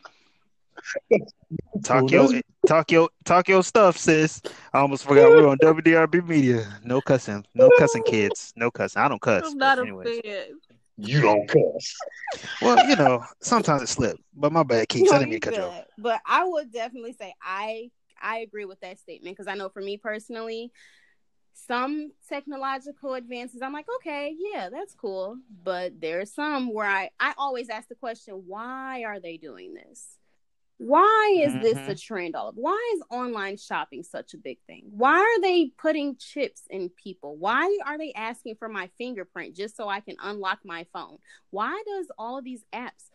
talk Well, your talk your talk your stuff, sis. I almost forgot we are on WDRB Media. No cussing, no cussing, kids. No cussing. I don't cuss. I'm but not a fan. You don't cuss. Well, you know, sometimes it slips. But my bad, Keeks. I No, didn't mean to you cut you off. But I would definitely say I I agree with that statement because I know for me personally, some technological advances, I'm like, okay, yeah, that's cool. But there's some where I I always ask the question, why are they doing this? Why is this Mhm. a trend? All of why is online shopping such a big thing? Why are they putting chips in people? Why are they asking for my fingerprint just so I can unlock my phone? Why does all of these apps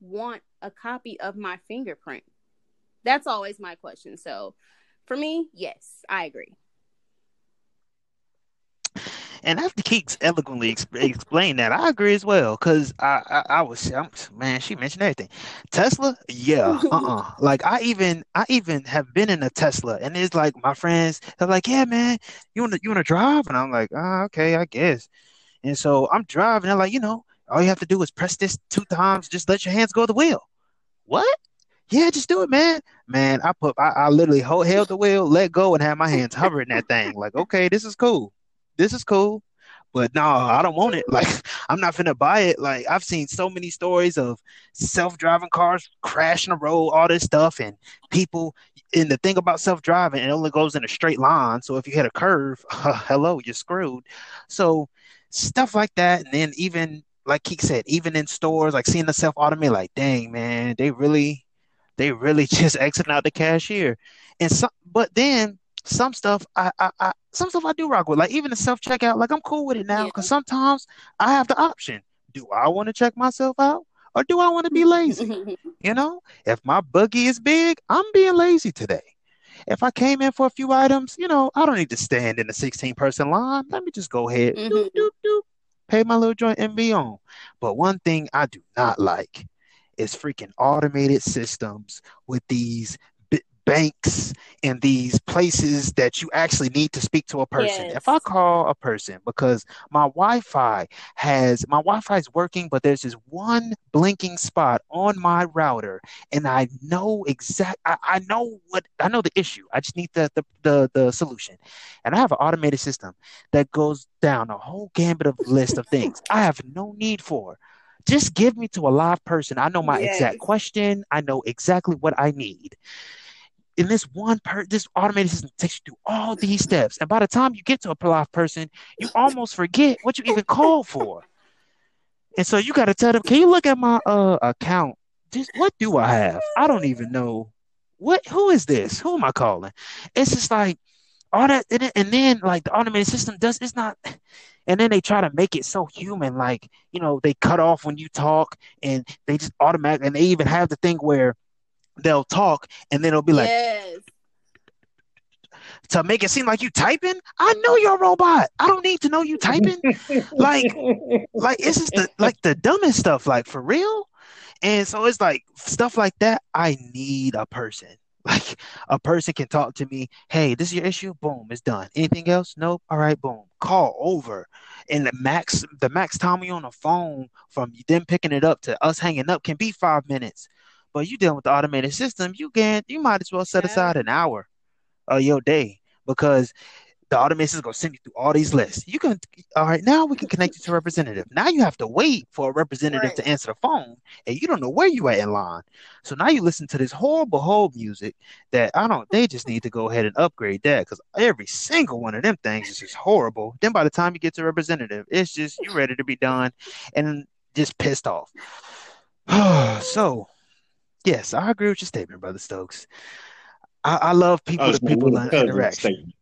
want a copy of my fingerprint? That's always my question. So for me, yes, I agree. And after Keeks eloquently ex- explained that, I agree as well. Cause I, I, I was, I'm, man, she mentioned everything. Tesla, yeah, uh-uh. Like I even, I even have been in a Tesla, and it's like my friends, they're like, yeah, man, you wanna, you wanna drive? And I'm like, ah, okay, I guess. And so I'm driving. They're like, you know, all you have to do is press this two times. Just let your hands go to the wheel. What? Yeah, just do it, man. Man, I put, I, I literally hold, held the wheel, let go, and have my hands hovering that thing. Like, okay, this is cool. This is cool. But no, I don't want it. Like, I'm not finna buy it. Like, I've seen so many stories of self-driving cars crashing the road, all this stuff, and people. And the thing about self-driving, it only goes in a straight line. So if you hit a curve, hello, you're screwed. So stuff like that, and then even like Keek said, even in stores, like seeing the self-automate, like, dang man, they really, they really just exiting out the cashier. And some, but then some stuff I, I, I some stuff I do rock with. Like even the self checkout, like I'm cool with it now Yeah. because sometimes I have the option. Do I want to check myself out or do I want to be lazy? You know, if my buggy is big, I'm being lazy today. If I came in for a few items, you know, I don't need to stand in a 16 person line. Let me just go ahead, doop, Mhm. doop, doop, pay my little joint and be on. But one thing I do not like is freaking automated systems with these b- banks and these places that you actually need to speak to a person. Yes. If I call a person because my Wi-Fi has my Wi-Fi is working, but there's this one blinking spot on my router, and I know exact. I, I know what I know the issue. I just need the, the the the solution, and I have an automated system that goes down a whole gambit of list of things I have no need for. Just give me to a live person. I know my Yes. exact question. I know exactly what I need. in this one per this automated system takes you through all these steps. And by the time you get to a live person, you almost forget what you even called for. And so you got to tell them, can you look at my uh account? Just what do I have? I don't even know. What who is this? Who am I calling? It's just like all that and then, and then like the automated system does it's not and then they try to make it so human like you know they cut off when you talk and they just automatic and they even have the thing where they'll talk and then it'll be like yes. to make it seem like you typing? I know you're a robot. I don't need to know you typing. Like like it's just the like the dumbest stuff like for real? And so it's like stuff like that i need a person like a person can talk to me hey this is your issue boom it's done. Anything else? Nope all right boom call over. And the max the max time you on the phone from them picking it up to us hanging up can be five minutes. But you dealing with the automated system, you can you might as well set aside an hour of your day because the automation is going to send you through all these lists. You can, all right, now we can connect you to a representative. Now you have to wait for a representative right. to answer the phone, and you don't know where you at in line. So now you listen to this horrible hold music that I don't. They just need to go ahead and upgrade that because every single one of them things is just horrible. Then by the time you get to representative, it's just you ready to be done, and just pissed off. so yes, I agree with your statement, brother Stokes. I, I love people to people interaction.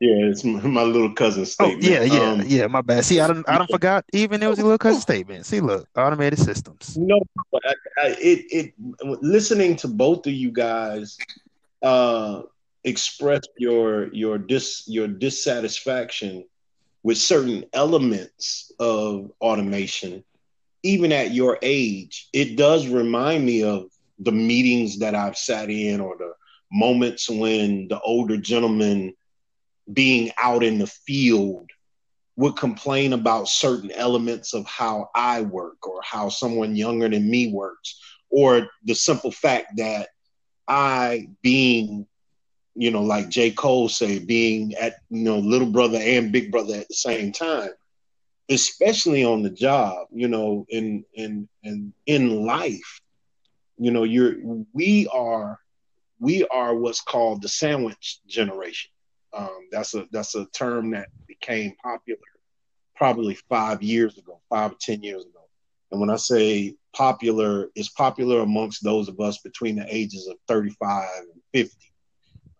Yeah, it's my, my, little cousin's statement. Oh, yeah, yeah, um, yeah. My bad. See, I don't, I don't forgot. Even it was a little cousin statement. See, look, automated systems. No, I, I, it, it. Listening to both of you guys uh, express your your dis your dissatisfaction with certain elements of automation even at your age, it does remind me of the meetings that I've sat in or the moments when the older gentleman being out in the field would complain about certain elements of how I work or how someone younger than me works, or the simple fact that I, being, you know, like J. Cole say, being at, you know, little brother and big brother at the same time, especially on the job, you know, in in in in life, you know, you're we are we are what's called the sandwich generation. Um, that's a that's a term that became popular probably five years ago, five or ten years ago. And when I say popular, it's popular amongst those of us between the ages of 35 and 50.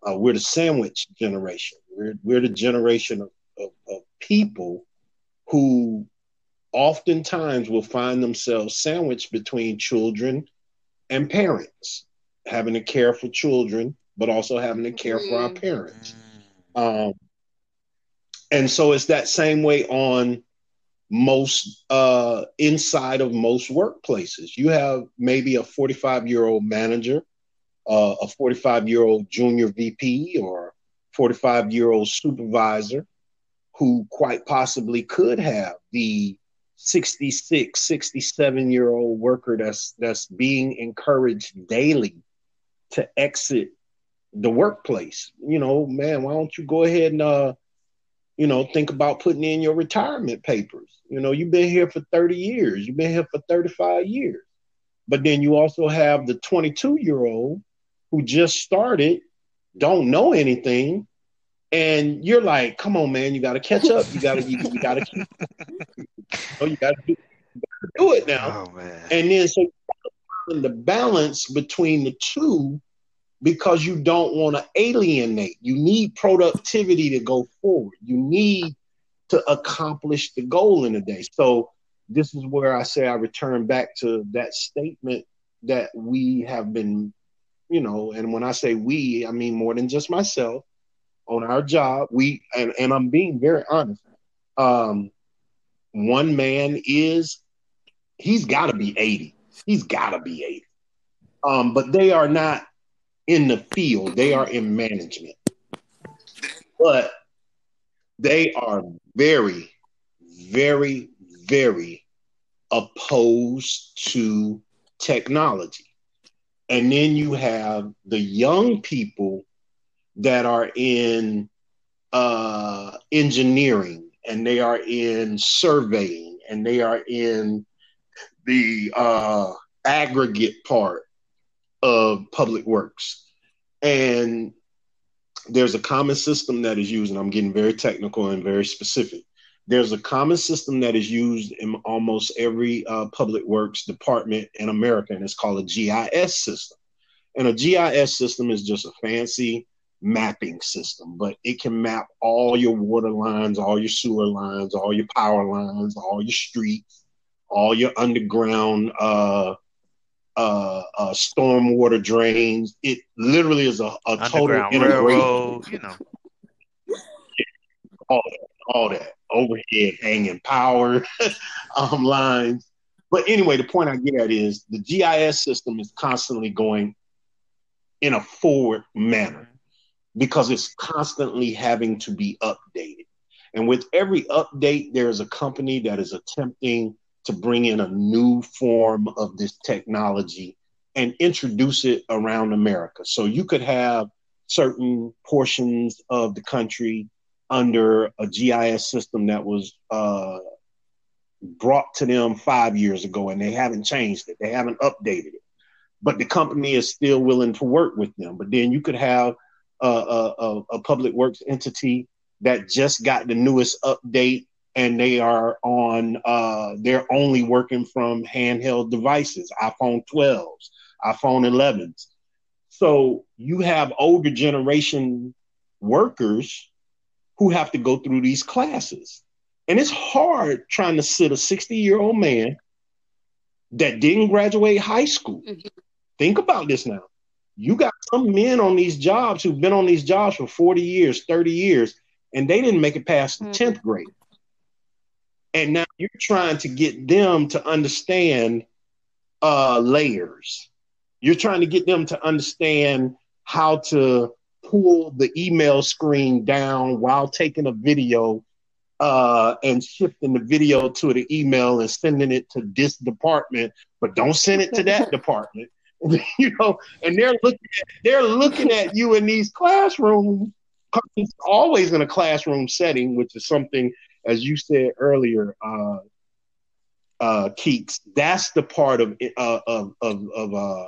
Uh, we're the sandwich generation. We're we're the generation of, of, of people who oftentimes will find themselves sandwiched between children and parents, having to care for children, but also having to care for our parents. Um, and so it's that same way on most uh, inside of most workplaces. You have maybe a 45 year old manager, uh, a 45 year old junior VP, or 45 year old supervisor who quite possibly could have the 66 67 year old worker that's that's being encouraged daily to exit the workplace. You know man why don't you go ahead and uh you know think about putting in your retirement papers? You know you've been here for 30 years. You've been here for 35 years. But then you also have the 22 year old who just started don't know anything and you're like, come on, man, you got to catch up. You got to, you, you got to, you, know, you got to do, do, it now. Oh, and then so the balance between the two because you don't want to alienate. You need productivity to go forward. You need to accomplish the goal in a day. So this is where I say I return back to that statement that we have been, you know, and when I say we, I mean more than just myself on our job. We and, and I'm being very honest. Um, one man is he's got to be 80. He's got to be 80. Um, but they are not in the field. They are in management. But they are very, very, very opposed to technology. And then you have the young people that are in uh, engineering and they are in surveying and they are in the uh, aggregate part of public works. and there's a common system that is used, and I'm getting very technical and very specific. There's a common system that is used in almost every uh, public works department in America, and it's called a GIS system. And a GIS system is just a fancy mapping system, but it can map all your water lines, all your sewer lines, all your power lines, all your streets, all your underground uh, uh, uh, stormwater drains. It literally is a, a total integration. you know. all that, all that overhead hanging power um, lines. But anyway, the point I get at is the GIS system is constantly going in a forward manner because it's constantly having to be updated. And with every update, there's a company that is attempting to bring in a new form of this technology and introduce it around America. So you could have certain portions of the country under a GIS system that was uh, brought to them five years ago and they haven't changed it, they haven't updated it but the company is still willing to work with them. But then you could have a, a, a public works entity that just got the newest update and they are on uh, they're only working from handheld devices iphone 12s iphone 11s so you have older generation workers who have to go through these classes and it's hard trying to sit a 60 year old man that didn't graduate high school mm-hmm. Think about this now. You got some men on these jobs who've been on these jobs for 40 years, 30 years, and they didn't make it past the 10th mm-hmm. grade. And now you're trying to get them to understand uh, layers. You're trying to get them to understand how to pull the email screen down while taking a video uh, and shifting the video to the email and sending it to this department, but don't send it to that department. you know, and they're looking at, they're looking at you in these classrooms. It's always in a classroom setting, which is something, as you said earlier, uh, uh, Keeks. That's the part of uh, of of of uh,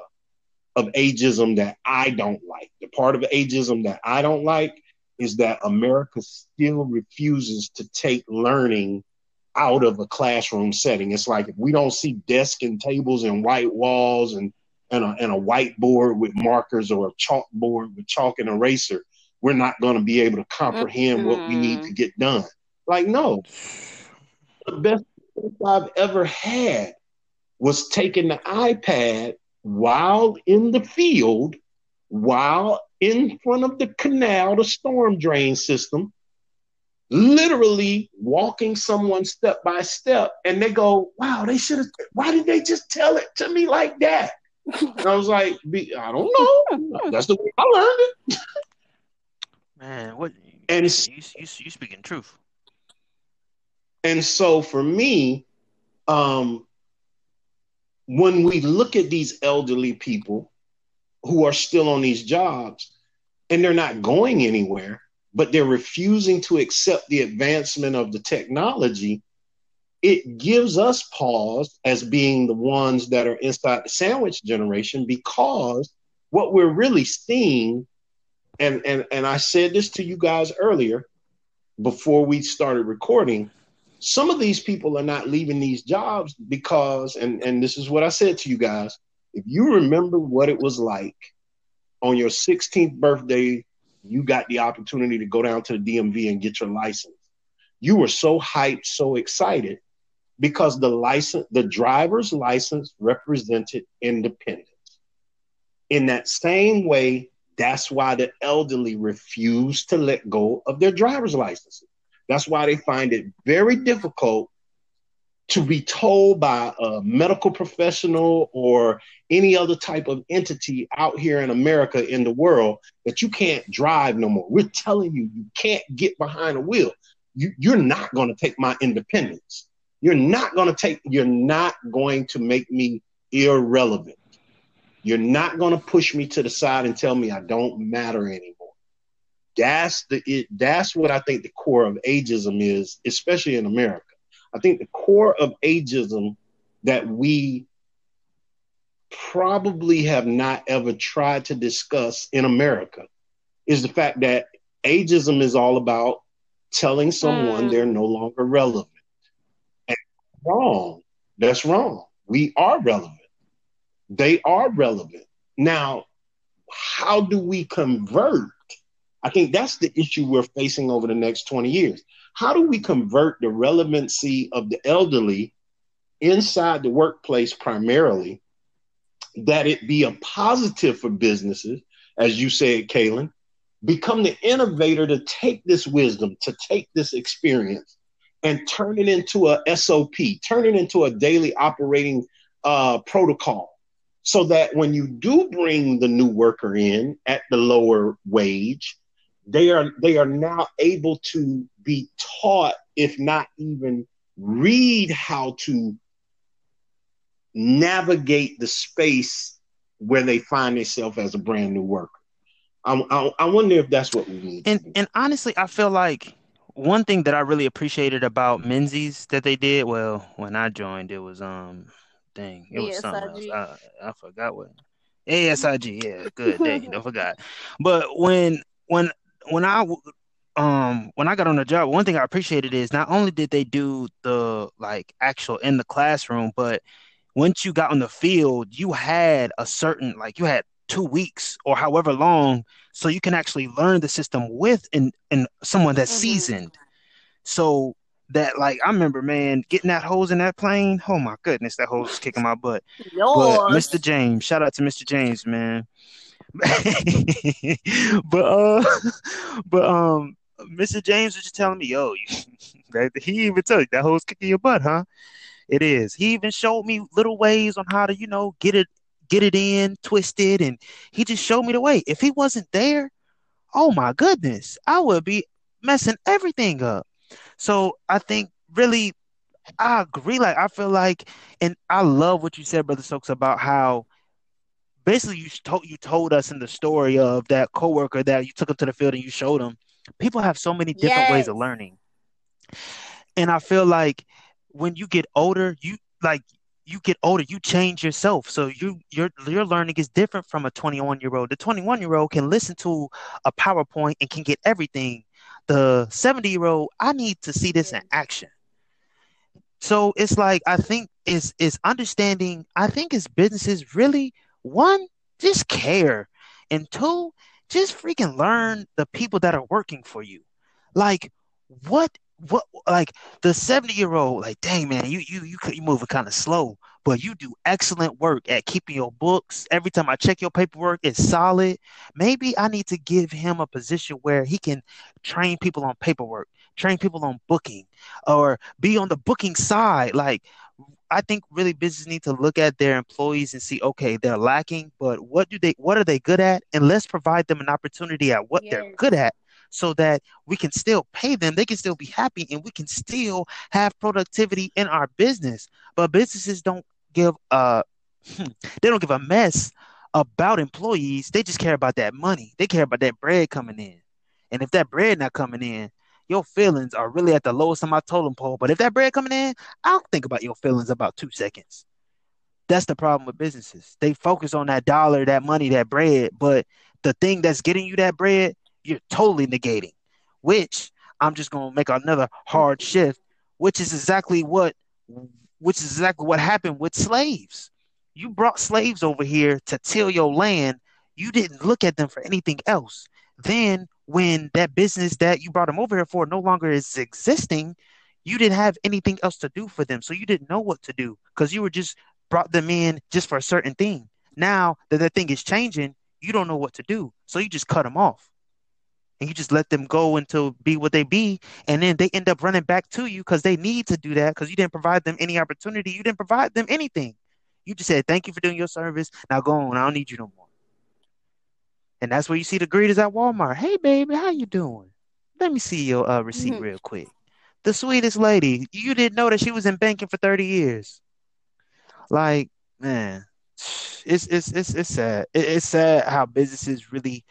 of ageism that I don't like. The part of ageism that I don't like is that America still refuses to take learning out of a classroom setting. It's like if we don't see desks and tables and white walls and and a, and a whiteboard with markers or a chalkboard with chalk and eraser, we're not going to be able to comprehend mm-hmm. what we need to mm-hmm. get done. Like, no. The best I've ever had was taking the iPad while in the field, while in front of the canal, the storm drain system, literally walking someone step by step, and they go, Wow, they should have, why did they just tell it to me like that? And I was like, I don't know. That's the way I learned it. Man, what? And it's you, you, you speaking truth. And so for me, um, when we look at these elderly people who are still on these jobs and they're not going anywhere, but they're refusing to accept the advancement of the technology, it gives us pause as being the ones that are inside the sandwich generation because what we're really seeing and and and I said this to you guys earlier before we started recording some of these people are not leaving these jobs because and and this is what I said to you guys if you remember what it was like on your 16th birthday you got the opportunity to go down to the DMV and get your license you were so hyped so excited because the license, the driver's license represented independence. In that same way, that's why the elderly refuse to let go of their driver's licenses. That's why they find it very difficult to be told by a medical professional or any other type of entity out here in America in the world that you can't drive no more. We're telling you, you can't get behind a wheel. You, you're not going to take my independence. You're not going to take, you're not going to make me irrelevant. You're not going to push me to the side and tell me I don't matter anymore. That's the it, that's what I think the core of ageism is, especially in America. I think the core of ageism that we probably have not ever tried to discuss in America is the fact that ageism is all about telling someone mm. they're no longer relevant. And wrong. That's wrong. We are relevant. They are relevant. Now, how do we convert? I think that's the issue we're facing over the next 20 years. How do we convert the relevancy of the elderly inside the workplace primarily, that it be a positive for businesses, as you said, Kaylin, become the innovator to take this wisdom, to take this experience and turn it into a SOP, turn it into a daily operating uh, protocol so that when you do bring the new worker in at the lower wage, they are they are now able to be taught, if not even read how to navigate the space where they find themselves as a brand new worker. I, I, I wonder if that's what we need. And and honestly, I feel like one thing that I really appreciated about Menzies that they did. Well, when I joined, it was um, dang, it was something else. I, I forgot what. ASIG, yeah, good. Dang, I forgot. But when when when I um when I got on the job, one thing I appreciated is not only did they do the like actual in the classroom, but once you got on the field, you had a certain like you had two weeks or however long, so you can actually learn the system with and and someone that's mm-hmm. seasoned. So that like I remember, man, getting that hose in that plane. Oh my goodness, that hose is kicking my butt. Yours. But Mr. James, shout out to Mr. James, man. but uh, but um, Mr. James was just telling me, yo, he even told you that hose kicking your butt, huh? It is. He even showed me little ways on how to, you know, get it get it in, twisted, and he just showed me the way. If he wasn't there, oh my goodness, I would be messing everything up. So I think really I agree. Like I feel like, and I love what you said, Brother Stokes, about how basically you told you told us in the story of that coworker that you took him to the field and you showed him. People have so many different yes. ways of learning, and I feel like when you get older, you like you get older, you change yourself. So you your your learning is different from a 21 year old. The 21 year old can listen to a PowerPoint and can get everything. The 70 year old, I need to see this in action. So it's like I think is is understanding. I think as businesses really one just care, and two just freaking learn the people that are working for you. Like what what like the 70 year old like dang man you you you you moving kind of slow but you do excellent work at keeping your books. Every time i check your paperwork it's solid. Maybe i need to give him a position where he can train people on paperwork train people on booking or be on the booking side. Like i think really business need to look at their employees and see okay they're lacking but what do they what are they good at and let's provide them an opportunity at what yes. they're good at so that we can still pay them, they can still be happy, and we can still have productivity in our business. But businesses don't give a hmm, they don't give a mess about employees. They just care about that money. They care about that bread coming in. And if that bread not coming in, your feelings are really at the lowest on my totem pole. But if that bread coming in, I'll think about your feelings about two seconds. That's the problem with businesses. They focus on that dollar, that money, that bread, but the thing that's getting you that bread you're totally negating, which I'm just to make another hard shift, which is exactly what which is exactly what happened with slaves. You brought slaves over here to till your land. You didn't look at them for anything else. Then when that business that you brought them over here for no longer is existing, you didn't have anything else to do for them. So you didn't know what to do because you were just brought them in just for a certain thing. Now that the thing is changing, you don't know what to do. So you just cut them off. And you just let them go until be what they be. And then they end up running back to you because they need to do that because you didn't provide them any opportunity. You didn't provide them anything. You just said thank you for doing your service. Now go on. I don't need you no more and that's where you see the greeters at walmart. Hey baby how you doing? Let me see your uh, receipt mm-hmm. real quick. The sweetest lady. You didn't know that she was in banking for 30 years. Like man it's it's it's, it's sad. It's sad how businesses really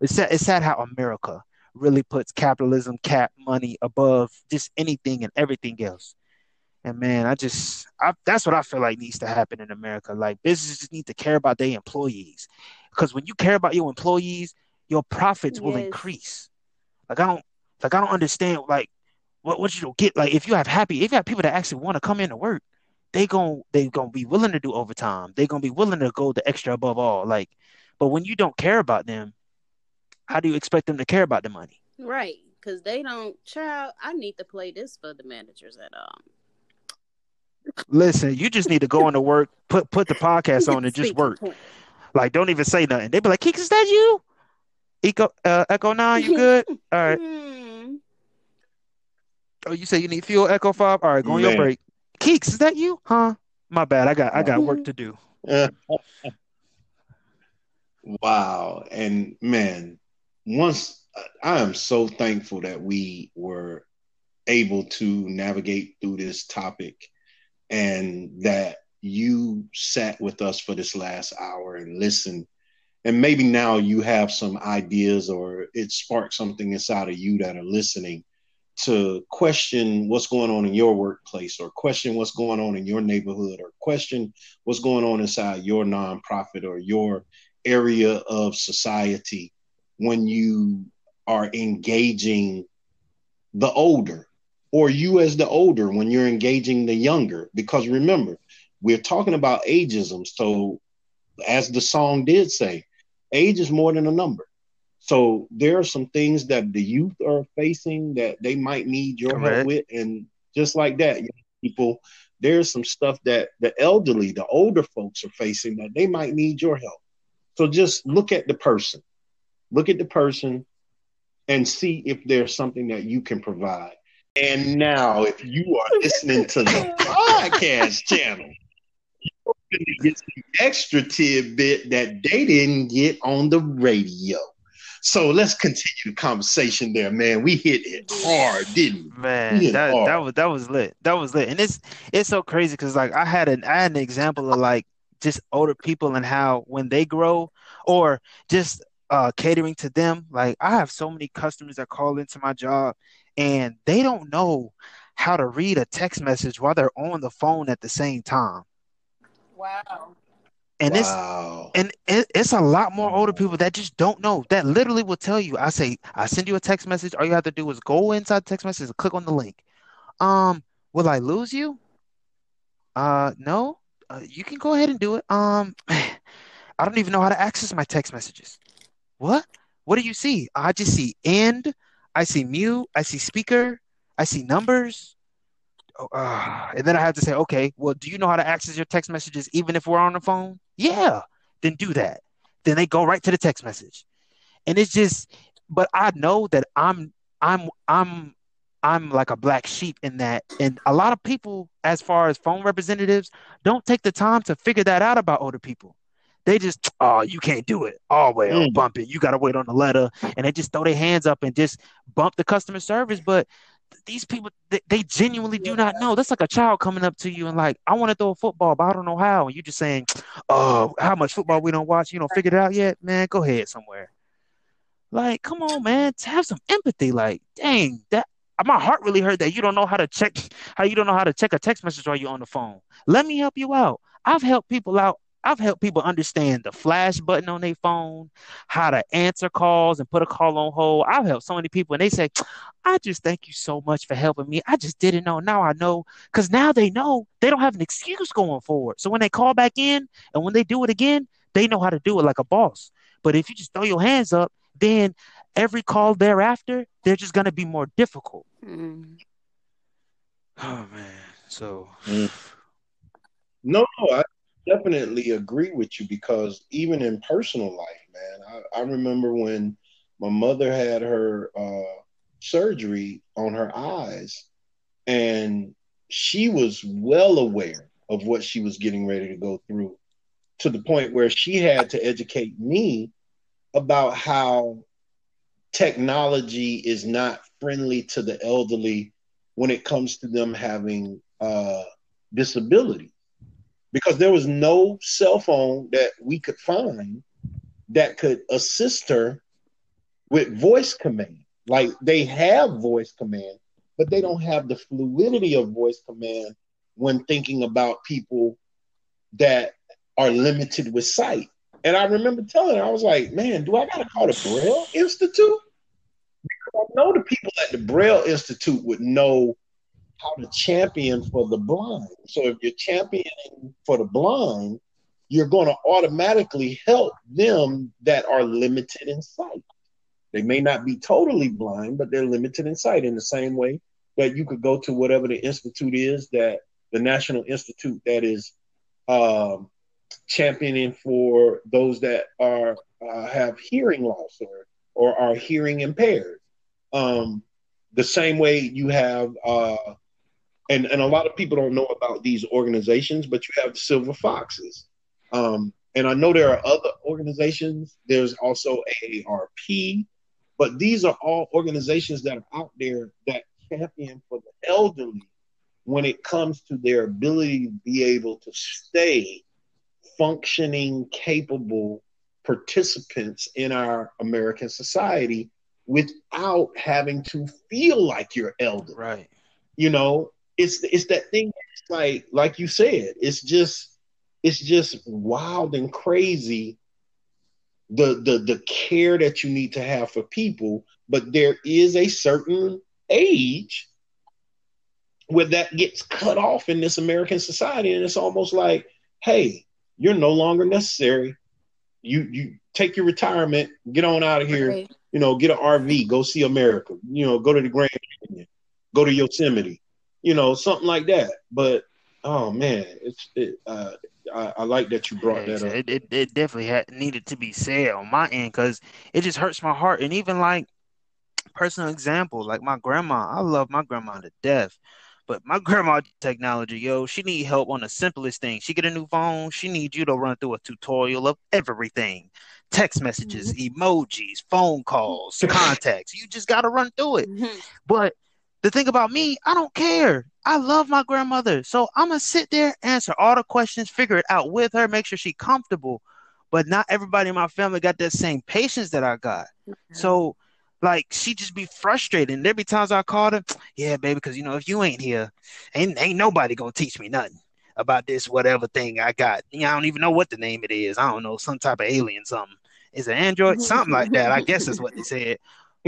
it's sad, it's sad how America really puts capitalism, cap money above just anything and everything else. And man, I just I, that's what I feel like needs to happen in America. Like businesses need to care about their employees, because when you care about your employees, your profits will increase. Like I don't like I don't understand like what what you don't get. Like if you have happy, if you have people that actually want to come in to work, they gon' they gonna be willing to do overtime. They gonna be willing to go the extra above all. Like, but when you don't care about them, how do you expect them to care about the money? Right. Because they don't, child, I need to play this for the managers at um. Listen, you just need to go into work, put put the podcast on, and just work. The point. Like, don't even say nothing. They be like, "Keeks, is that you? Echo, uh, Echo Nine, you good? All right. Hmm. Oh, you say you need fuel, Echo Five. All right, go on your break. Keeks, is that you? Huh? My bad. I got I got work to do. wow. And man, once I am so thankful that we were able to navigate through this topic and that you sat with us for this last hour and listened. And maybe now you have some ideas or it sparked something inside of you that are listening to question what's going on in your workplace or question what's going on in your neighborhood or question what's going on inside your nonprofit or your area of society when you are engaging the older or you as the older when you're engaging the younger because remember we're talking about ageism. So as the song did say age is more than a number. So there are some things that the youth are facing that they might need your help with. And just like that young people there's some stuff that the elderly the older folks are facing that they might need your help. So just look at the person. Look at the person and see if there's something that you can provide. And now if you are listening to the podcast channel you're going to get some extra tidbit that they didn't get on the radio. So let's continue the conversation there man. We hit it hard didn't we? Man, hit that that was that was lit. That was lit, and it's it's so crazy because like I had an I had an example of like just older people and how when they grow or just uh catering to them. Like I have so many customers that call into my job and they don't know how to read a text message while they're on the phone at the same time, Wow. and it's and it, it's a lot more older people that just don't know. That literally will tell you. I say, I send you a text message. All you have to do is go inside the text message and click on the link. Um, will I lose you? Uh, no. Uh, you can go ahead and do it. Um, I don't even know how to access my text messages. What? What do you see? I just see end. I see mute. I see speaker. I see numbers. Oh, uh, and then I have to say, okay, well, do you know how to access your text messages even if we're on the phone? Yeah, then do that. Then they go right to the text message. And it's just, but I know that I'm, I'm, I'm, I'm like a black sheep in that. And a lot of people, as far as phone representatives, don't take the time to figure that out about older people. They just, oh, you can't do it. Oh, well, Mm. bump it. You got to wait on the letter. And they just throw their hands up and just bump the customer service. But these people, they, they genuinely do not know. That's like a child coming up to you and like, I want to throw a football, but I don't know how. And you're just saying, oh, how much football we don't watch? You don't figure it out yet? Man, go ahead somewhere. Like, come on, man. Have some empathy. Like, dang, that my heart really hurt that you don't know how to check how you don't know how to check a text message while you're on the phone. Let me help you out. I've helped people out. I've helped people understand the flash button on their phone, how to answer calls and put a call on hold. I've helped so many people and they say, I just thank you so much for helping me. I just didn't know. Now I know. Because now they know they don't have an excuse going forward. So when they call back in and when they do it again, they know how to do it like a boss. But if you just throw your hands up, then every call thereafter, they're just going to be more difficult. Mm. Oh, man. So, Mm. No, no, I definitely agree with you because even in personal life, man, I, I remember when my mother had her uh, surgery on her eyes, and she was well aware of what she was getting ready to go through to the point where she had to educate me about how technology is not friendly to the elderly when it comes to them having uh, disability because there was no cell phone that we could find that could assist her with voice command. Like they have voice command, but they don't have the fluidity of voice command when thinking about people that are limited with sight. And I remember telling her, I was like, man, do I got to call the Braille Institute? Because I know the people at the Braille Institute would know how to champion for the blind. So if you're championing for the blind, you're going to automatically help them that are limited in sight. They may not be totally blind, but they're limited in sight in the same way that you could go to whatever the institute is that the National Institute that is um, championing for those that are uh, have hearing loss or or are hearing impaired. Um, the same way you have, uh, and and a lot of people don't know about these organizations, but you have the Silver Foxes, um, and I know there are other organizations. There's also AARP, but these are all organizations that are out there that champion for the elderly when it comes to their ability to be able to stay functioning, capable participants in our American society without having to feel like you're elder. Right. You know, it's it's that thing it's like like you said, it's just it's just wild and crazy the the the care that you need to have for people, but there is a certain age where that gets cut off in this American society and it's almost like, hey, you're no longer necessary. You you take your retirement, get on out of here. Right. You know, get an RV, go see America. You know, go to the Grand Canyon, go to Yosemite. You know, something like that. But oh man, it's it, uh, I, I, like that you brought that up. It, it, it definitely had needed to be said on my end because it just hurts my heart. And even like personal example, like my grandma, I love my grandma to death. But my grandma technology, yo, she need help on the simplest thing. She get a new phone, she needs you to run through a tutorial of everything. Text messages, mm-hmm. emojis, phone calls, contacts. You just gotta run through it. Mm-hmm. But the thing about me, I don't care. I love my grandmother. So I'm gonna sit there, answer all the questions, figure it out with her, make sure she's comfortable. But not everybody in my family got that same patience that I got. Mm-hmm. So like she just be frustrated. And there be times I called her, yeah, baby, because you know if you ain't here, ain't ain't nobody gonna teach me nothing about this whatever thing I got. You know, I don't even know what the name it is. I don't know, some type of alien something. Is it Android? something like that. I guess is what they said.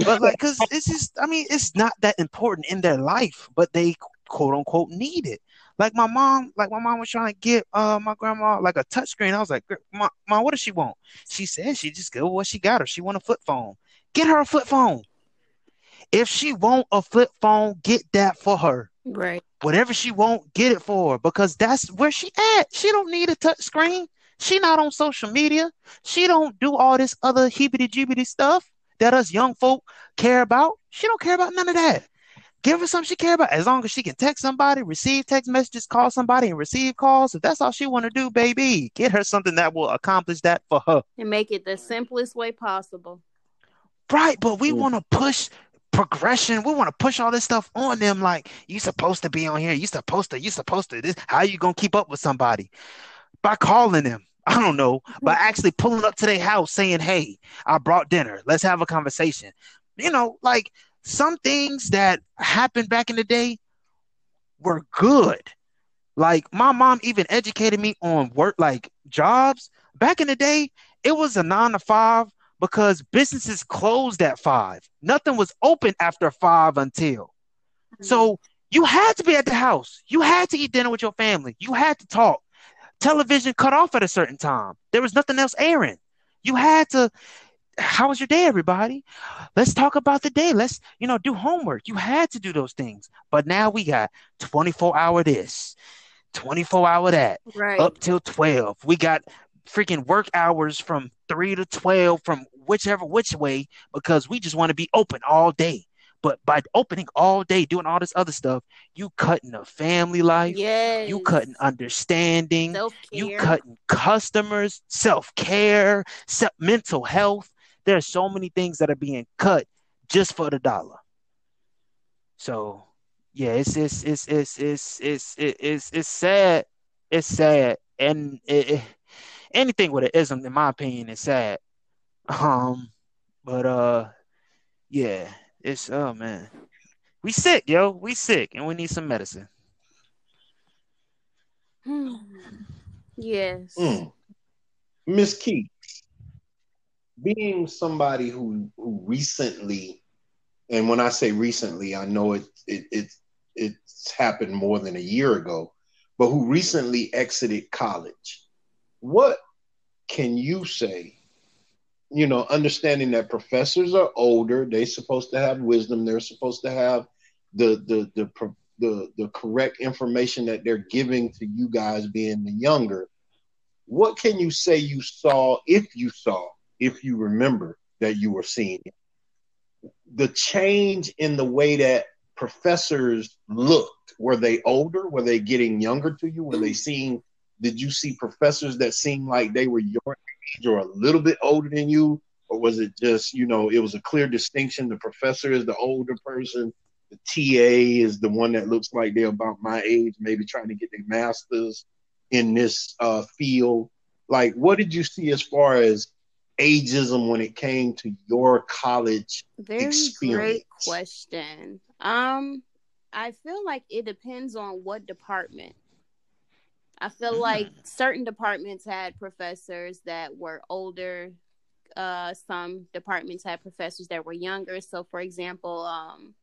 But like, cause it's just, I mean, it's not that important in their life, but they quote unquote need it. Like my mom, like my mom was trying to get uh my grandma like a touchscreen. I was like, mom, mom, what does she want? She said she just go what she got her. She want a flip phone. Get her a flip phone. If she want a flip phone, get that for her. Right. Whatever she want, get it for her because that's where she at. She don't need a touch screen. She not on social media. She don't do all this other heebity jeebity stuff that us young folk care about. She don't care about none of that. Give her something she care about. As long as she can text somebody, receive text messages, call somebody, and receive calls. If that's all she want to do, baby, get her something that will accomplish that for her. And make it the simplest way possible. Right, but we want to push progression. We want to push all this stuff on them. Like you supposed to be on here. You supposed to. You supposed to. This. How you gonna keep up with somebody? By calling them. I don't know. but actually pulling up to their house, saying, "Hey, I brought dinner. Let's have a conversation." You know, like some things that happened back in the day were good. Like my mom even educated me on work, like jobs. Back in the day, it was a nine to five because businesses closed at five. Nothing was open after five until. Mm-hmm. So you had to be at the house. You had to eat dinner with your family. You had to talk. Television cut off at a certain time. There was nothing else airing. You had to. How was your day, everybody? Let's talk about the day. Let's, you know, do homework. You had to do those things. But now we got 24 hour this, 24 hour that, right. up till 12. We got freaking work hours from three to 12 from whichever which way because we just want to be open all day. But by opening all day, doing all this other stuff, you cutting a family life. Yes. You cutting understanding. Self-care. You cutting customers, self care, self- mental health. There are so many things that are being cut just for the dollar. So yeah, it's it's it's it's it's it's it's it's, it's sad. It's sad, and it, anything with an ism, in my opinion, is sad. Um, but uh, yeah, it's oh man, we sick, yo, we sick, and we need some medicine. yes. Mm. Miss Key, being somebody who who recently, and when I say recently, I know it it, it it's happened more than a year ago, but who recently exited college. What can you say? You know, understanding that professors are older, they're supposed to have wisdom, they're supposed to have the the the the, the correct information that they're giving to you guys being the younger. What can you say you saw, if you saw, if you remember that you were seeing it? The change in the way that professors looked. Were they older? Were they getting younger to you? Were they seeing, did you see professors that seemed like they were your or a little bit older than you? Or was it just, you know, it was a clear distinction? The professor is the older person, the TA is the one that looks like they're about my age, maybe trying to get their masters in this uh, field. Like, what did you see as far as ageism when it came to your college Very experience? great question. Um, I feel like it depends on what department. I feel like certain departments had professors that were older. Uh, some departments had professors that were younger. So, for example, um,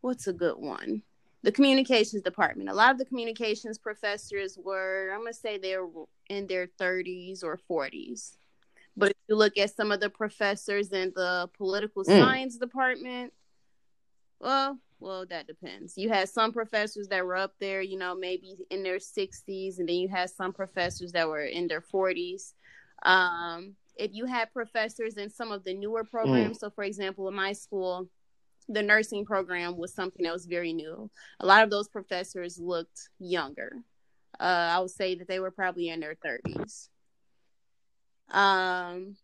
what's a good one? The communications department. A lot of the communications professors were, I'm gonna say, they're in their 30s or 40s. But if you look at some of the professors in the political Mm. science department, well, well, that depends. You had some professors that were up there, you know, maybe in their 60s, and then you had some professors that were in their 40s. Um, if you had professors in some of the newer programs, so for example, in my school, the nursing program was something that was very new. A lot of those professors looked younger. Uh, I would say that they were probably in their 30s. Um,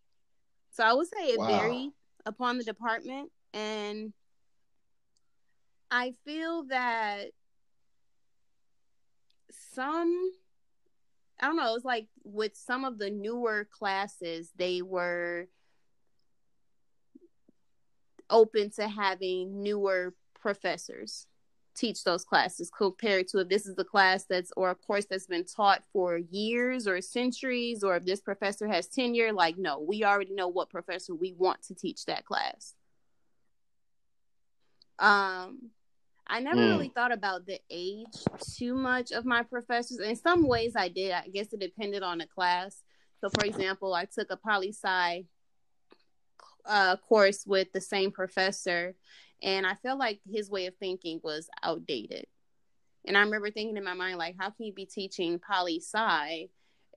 so I would say it Wow. varied upon the department, and I feel that some, I don't know, it's like with some of the newer classes, they were open to having newer professors teach those classes compared to if this is the class that's or a course that's been taught for years or centuries or if this professor has tenure like no we already know what professor we want to teach that class. Um i never Mm. really thought about the age too much of my professors in some ways i did i guess it depended on the class so for example i took a poli sci uh, course with the same professor and I felt like his way of thinking was outdated. And I remember thinking in my mind, like, how can you be teaching poli sci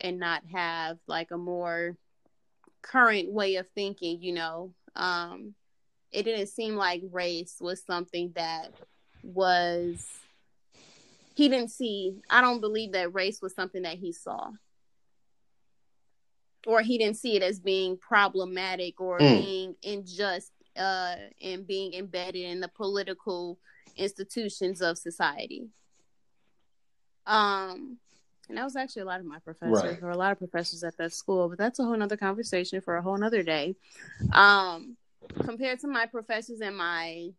and not have like a more current way of thinking? You know, um, it didn't seem like race was something that was he didn't see. I don't believe that race was something that he saw. Or he didn't see it as being problematic or Mm. being unjust uh, and being embedded in the political institutions of society. Um, and that was actually a lot of my professors, Right. or a lot of professors at that school, but that's a whole nother conversation for a whole nother day. Um, compared to my professors in my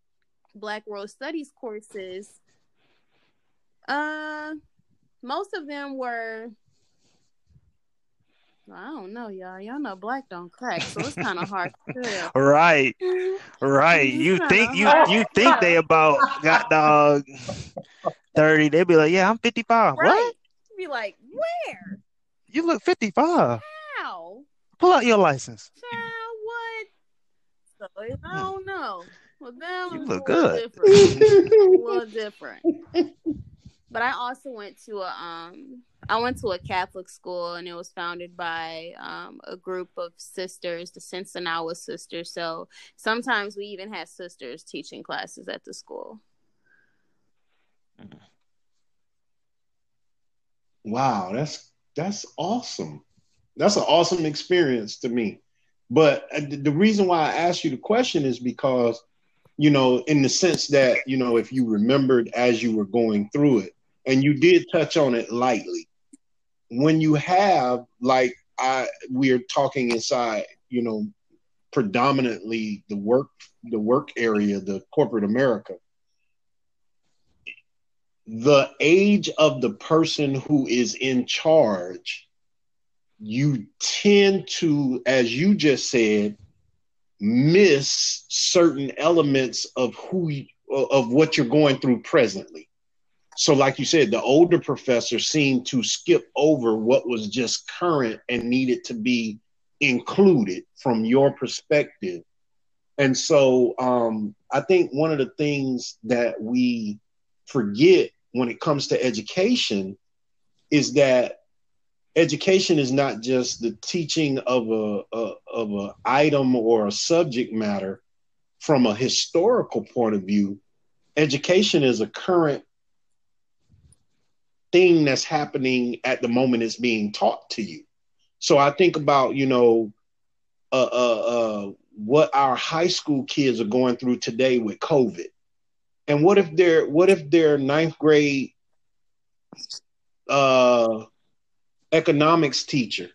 Black World Studies courses, uh, most of them were. I don't know, y'all. Y'all know black don't crack, so it's kind of hard. Right, right. You think you you think they about got dog thirty? They be like, yeah, I'm fifty five. What? Be like, where? You look fifty five. How? Pull out your license. Child, what? So I don't know. Well, them You look good. different. a little different. But I also went to a um I went to a Catholic school and it was founded by um a group of sisters, the Cincinnati sisters. So sometimes we even had sisters teaching classes at the school. Wow, that's that's awesome. That's an awesome experience to me. But uh, the the reason why I asked you the question is because, you know, in the sense that, you know, if you remembered as you were going through it, and you did touch on it lightly, when you have like I we're talking inside, you know, predominantly the work the work area, the corporate America. the age of the person who is in charge, you tend to, as you just said, miss certain elements of who of what you're going through presently. So, like you said, the older professor seemed to skip over what was just current and needed to be included from your perspective. And so, um, I think one of the things that we forget when it comes to education is that education is not just the teaching of a, a of an item or a subject matter from a historical point of view. Education is a current thing that's happening at the moment it's being taught to you. So i think about you know uh, uh, uh, what our high school kids are going through today with covid. And what if their what if their ninth grade uh, economics teacher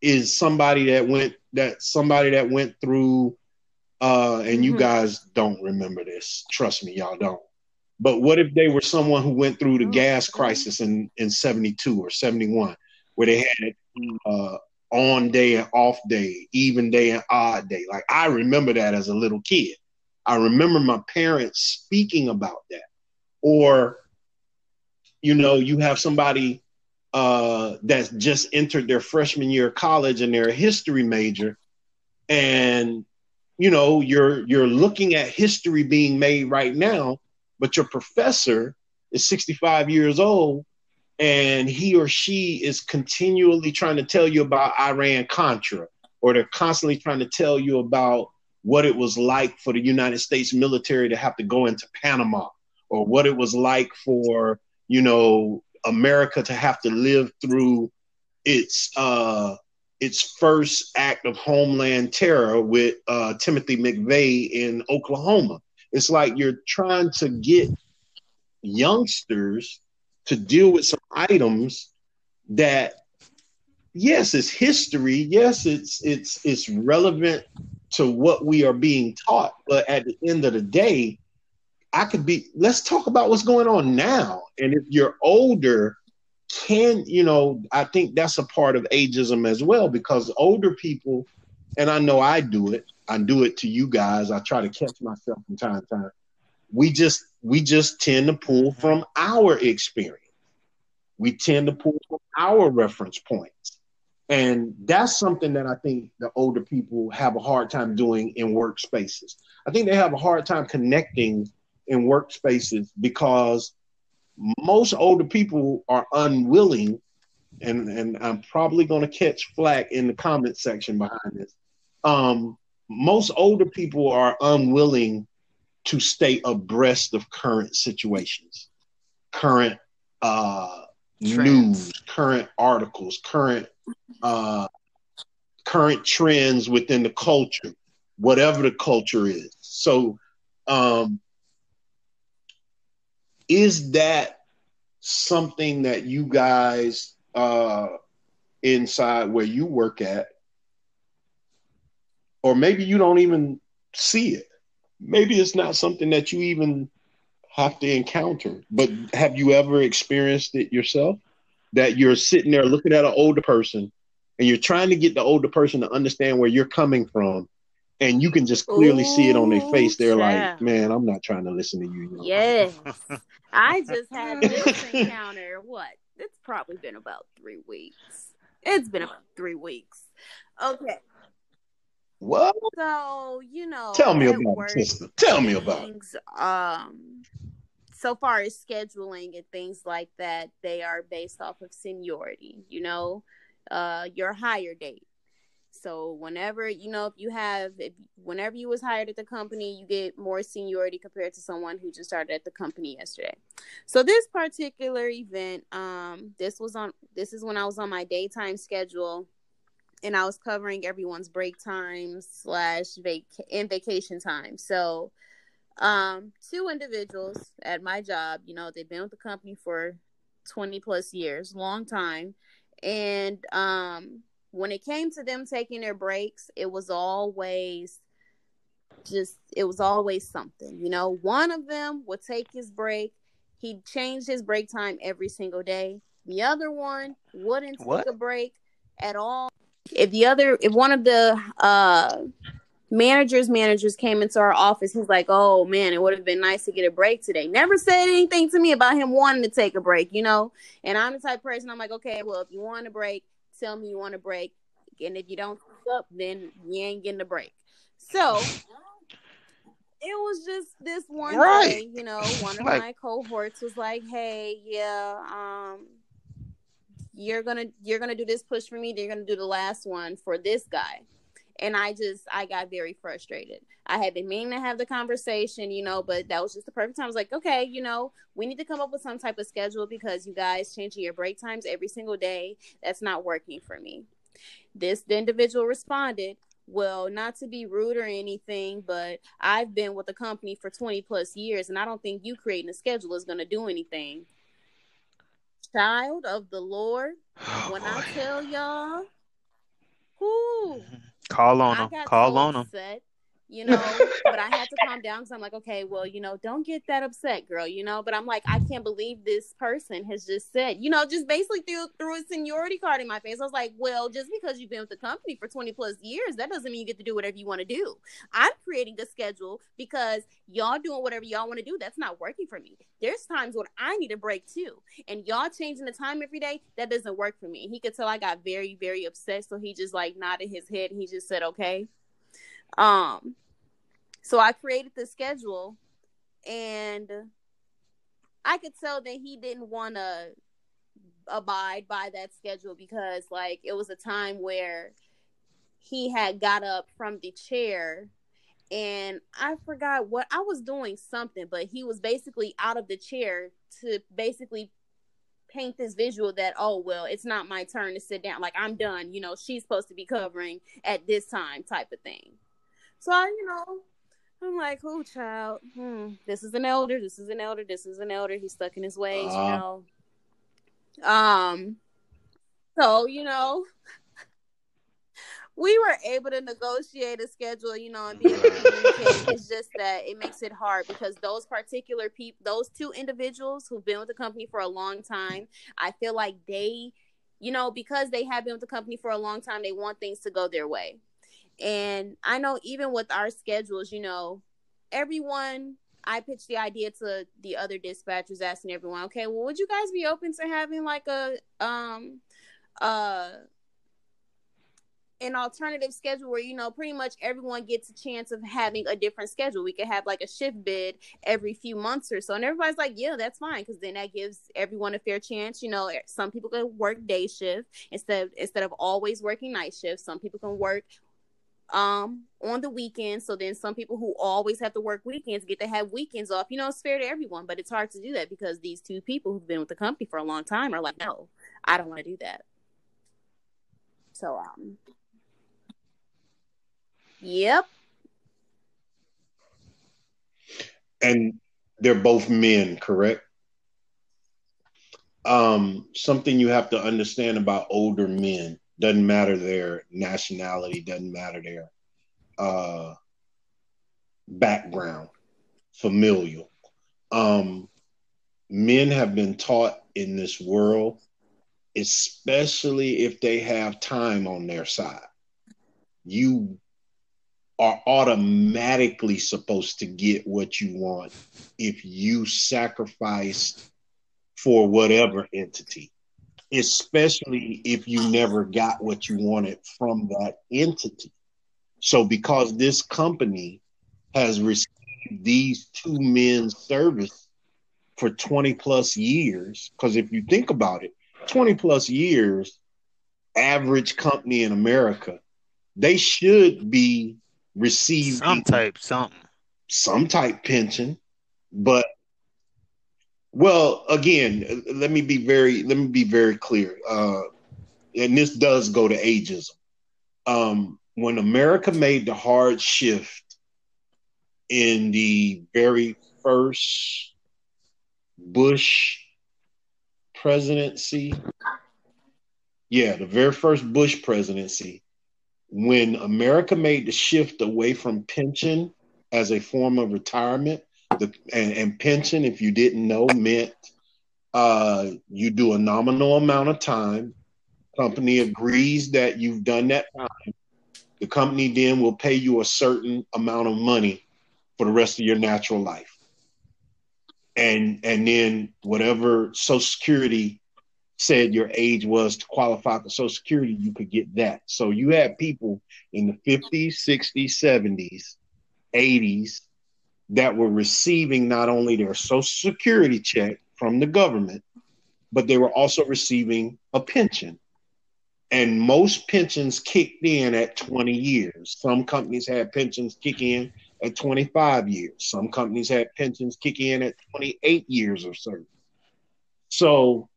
is somebody that went that somebody that went through uh, and mm-hmm. you guys don't remember this. Trust me, y'all don't. But what if they were someone who went through the oh, gas crisis in, in 72 or 71, where they had uh, on day and off day, even day and odd day? Like I remember that as a little kid. I remember my parents speaking about that. Or, you know, you have somebody uh, that's just entered their freshman year of college and they're a history major, and you know you're you're looking at history being made right now, but your professor is 65 years old and he or she is continually trying to tell you about Iran Contra, or they're constantly trying to tell you about what it was like for the United States military to have to go into Panama, or what it was like for you know America to have to live through its uh, its first act of homeland terror with uh, Timothy McVeigh in Oklahoma. It's like you're trying to get youngsters to deal with some items that yes it's history yes it's it's it's relevant to what we are being taught. But at the end of the day, I could be, let's talk about what's going on now. And if you're older, can, you know, I think that's a part of ageism as well, because older people, and I know I do it, I do it to you guys. I try to catch myself from time to time. We just we just tend to pull from our experience. We tend to pull from our reference points. And that's something that I think the older people have a hard time doing in workspaces. I think they have a hard time connecting in workspaces because most older people are unwilling, and, and I'm probably going to catch flack in the comment section behind this. Um, most older people are unwilling to stay abreast of current situations, current uh, news, current articles, current uh, current trends within the culture, whatever the culture is. So, um, is that something that you guys uh, inside where you work at, or maybe you don't even see it? Maybe it's not something that you even have to encounter. But have you ever experienced it yourself? That you're sitting there looking at an older person and you're trying to get the older person to understand where you're coming from and you can just clearly Ooh, see it on their face. They're yeah. like man i'm not trying to listen to you yes. I just had this encounter what? It's probably been about three weeks. It's been about three weeks. Okay. What? So you know tell me about work, it sister. Tell me about things, it um so far as scheduling and things like that they are based off of seniority you know uh, your hire date. So whenever you know if you have if whenever you was hired at the company, you get more seniority compared to someone who just started at the company yesterday. So this particular event, um, this was on this is when I was on my daytime schedule, and I was covering everyone's break time slash vac and vacation time. So, um, two individuals at my job, you know, they've been with the company for twenty plus years, long time and um, when it came to them taking their breaks, it was always just it was always something. You know, one of them would take his break, He changed his break time every single day. The other one wouldn't take What? a break at all. If the other, if one of the uh managers managers came into our office, he's like, "Oh man, it would have been nice to get a break today." Never said anything to me about him wanting to take a break, you know. And I'm the type of person I'm like, "Okay, well, if you want a break, tell me you want a break, and if you don't up, then you ain't getting a break." So it was just this one Right. day, you know, one of Like- my cohorts was like, "Hey, yeah, um, you're gonna you're gonna do this push for me. Then you're gonna do the last one for this guy." And I just I got very frustrated. I had been meaning to have the conversation, you know, but that was just the perfect time. I was like, okay, you know, we need to come up with some type of schedule because you guys changing your break times every single day. That's not working for me. This the individual responded, well, not to be rude or anything, but I've been with the company for 20 plus years, and I don't think you creating a schedule is going to do anything. Child of the Lord, Oh, when I tell y'all, whoo, mm-hmm. Call on I him. Call on him. upset, you know, but I had to calm down because I'm like, okay, well, you know, don't get that upset, girl, you know. But I'm like, I can't believe this person has just said, you know, just basically threw threw a seniority card in my face. I was like, well, just because you've been with the company for 20 plus years, that doesn't mean you get to do whatever you want to do. I'm creating a schedule because y'all doing whatever y'all want to do. That's not working for me. There's times when I need a break too, and y'all changing the time every day. That doesn't work for me. He could tell I got very, very upset, so he just like nodded his head and he just said, okay. Um, so I created the schedule, and I could tell that he didn't want to abide by that schedule because, like, it was a time where he had got up from the chair and I forgot what I was doing something, but he was basically out of the chair to basically paint this visual that oh well it's not my turn to sit down. Like i'm done you know she's supposed to be covering at this time type of thing so I, you know i'm like oh child hmm, this is an elder this is an elder this is an elder he's stuck in his ways you Uh-huh. know um so you know we were able to negotiate a schedule, you know, and be able to communicate. It's just that it makes it hard because those particular people, those two individuals who've been with the company for a long time, I feel like they, you know, because they have been with the company for a long time, they want things to go their way. And I know even with our schedules, you know, everyone I pitched the idea to the other dispatchers asking everyone, okay, well, would you guys be open to having like a um uh an alternative schedule where you know pretty much everyone gets a chance of having a different schedule. We could have like a shift bid every few months or so, and everybody's like, "Yeah, that's fine," because then that gives everyone a fair chance. You know, some people can work day shift instead instead of always working night shift. Some people can work um on the weekends. So then some people who always have to work weekends get to have weekends off. You know it's fair to everyone but it's hard to do that because these two people who've been with the company for a long time are like no i don't want to do that. So um yep. And they're both men, correct? Um, something you have to understand about older men doesn't matter their nationality, doesn't matter their uh, background, familial. Um, men have been taught in this world, especially if they have time on their side. You are automatically supposed to get what you want if you sacrifice for whatever entity, especially if you never got what you wanted from that entity. So, because this company has received these two men's service for 20 plus years, because if you think about it, 20 plus years, average company in America, they should be receiving Some type, something. some type pension, but well, again, let me be very let me be very clear. Uh, and this does go to ageism. Um, when America made the hard shift in the very first Bush presidency, yeah, the very first Bush presidency, when America made the shift away from pension as a form of retirement The, and, and pension, if you didn't know, meant uh, you do a nominal amount of time. Company agrees that you've done that time. The company then will pay you a certain amount of money for the rest of your natural life. And and then whatever Social Security said your age was to qualify for Social Security, you could get that. So you had people in the 50s, 60s, 70s, 80s that were receiving not only their Social Security check from the government, but they were also receiving a pension. And most pensions kicked in at 20 years. Some companies had pensions kick in at 25 years. Some companies had pensions kick in at 28 years or so. So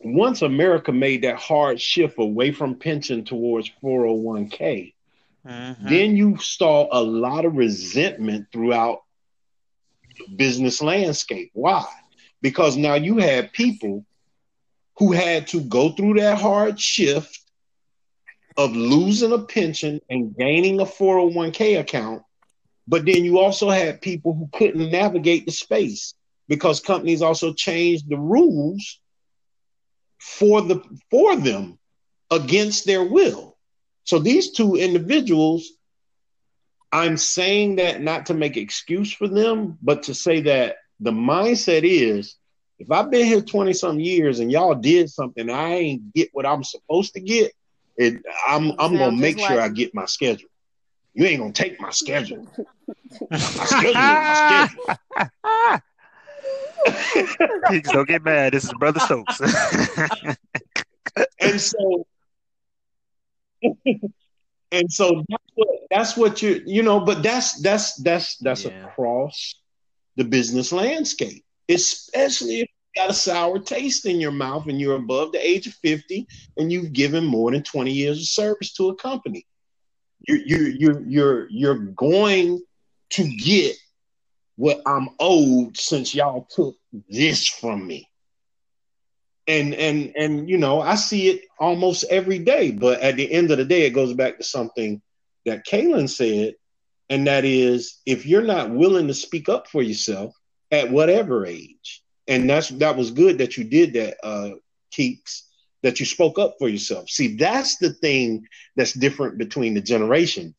once America made that hard shift away from pension towards 401k, mm-hmm. then you saw a lot of resentment throughout the business landscape. Why? Because now you had people who had to go through that hard shift of losing a pension and gaining a 401k account. But then you also had people who couldn't navigate the space because companies also changed the rules for the for them against their will. So these two individuals, I'm saying that not to make excuse for them, but to say that the mindset is if I've been here 20 some years and y'all did something, I ain't get what I'm supposed to get, it, I'm I'm gonna make sure like... I get my schedule. You ain't gonna take my schedule. my schedule is my schedule. don't get mad. This is Brother Stokes. and so, and so that's what that's what you you know. But that's that's that's that's yeah. across the business landscape, especially if you got a sour taste in your mouth and you're above the age of fifty and you've given more than twenty years of service to a company. You're you're you're you're, you're going to get what I'm owed since y'all took this from me. And and and you know, I see it almost every day, but at the end of the day, it goes back to something that Kaylin said, and that is if you're not willing to speak up for yourself at whatever age, and that's that was good that you did that, uh Keeks, that you spoke up for yourself. See, that's the thing that's different between the generation.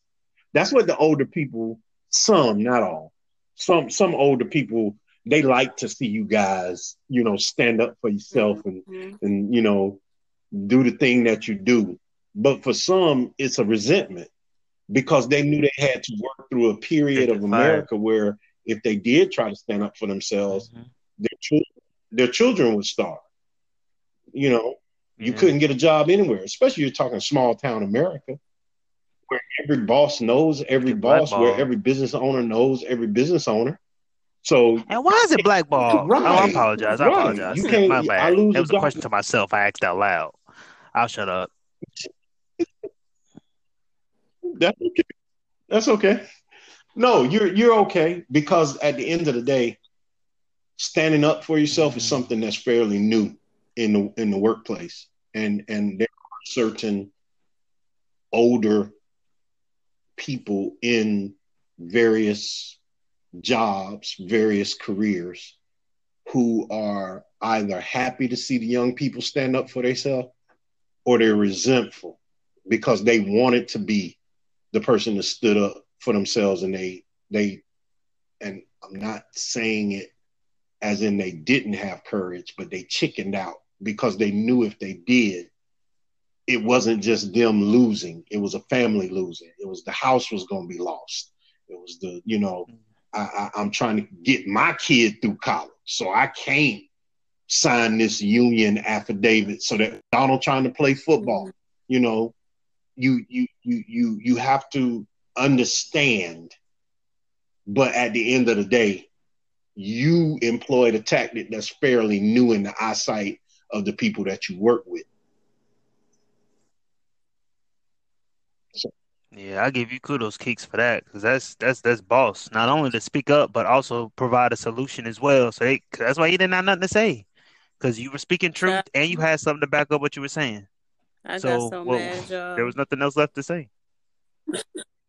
That's what the older people, some, not all, some some older people they like to see you guys, you know, stand up for yourself mm-hmm. and and you know do the thing that you do. But for some, it's a resentment because they knew they had to work through a period of America where if they did try to stand up for themselves, mm-hmm. their children their children would starve. You know, you couldn't get a job anywhere, especially you're talking small town America where every boss knows every boss, where every business owner knows every business owner. So and why is it blackball? Right, oh, I apologize. I right. apologize. You can't, My bad. I lose it was a question to myself. I asked out loud. I'll shut up. That's okay. That's okay. No, you're you're okay because at the end of the day, standing up for yourself is something that's fairly new in the in the workplace, and and there are certain older people in various jobs, various careers who are either happy to see the young people stand up for themselves or they're resentful because they wanted to be the person that stood up for themselves and they they and I'm not saying it as in they didn't have courage, but they chickened out because they knew if they did, it wasn't just them losing, it was a family losing. It was the house was going to be lost. It was the, you know, mm-hmm. I, I, I'm trying to get my kid through college, so I can't sign this union affidavit so that Donald trying to play football. Mm-hmm. You know, you you you you you have to understand. But at the end of the day, you employed a tactic that's fairly new in the eyesight of the people that you work with. Yeah, I give you kudos, Keeks, for that because that's that's that's boss. Not only to speak up, but also provide a solution as well. So they, that's why you didn't have nothing to say because you were speaking truth and you had something to back up what you were saying. I so, got so well, mad, y'all. There was nothing else left to say.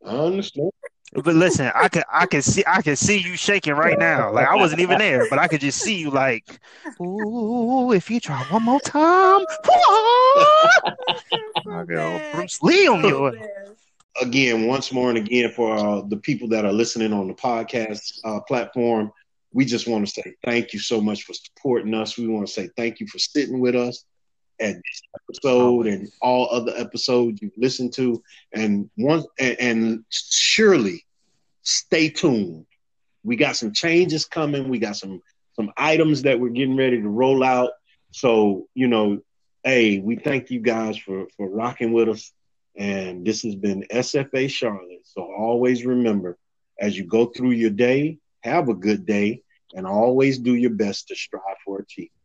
I understand. But listen, I can I can see I can see you shaking right now. Like I wasn't even there, but I could just see you like, ooh, if you try one more time, I go Bruce Lee on you. Again, once more and again for uh, the people that are listening on the podcast uh, platform, we just want to say thank you so much for supporting us. We want to say thank you for sitting with us at this episode and all other episodes you've listened to. And one and, and surely stay tuned. We got some changes coming. We got some some items that we're getting ready to roll out. So, you know, hey, we thank you guys for for rocking with us. And this has been SFA Charlotte. So always remember, as you go through your day, have a good day, and always do your best to strive for achievement.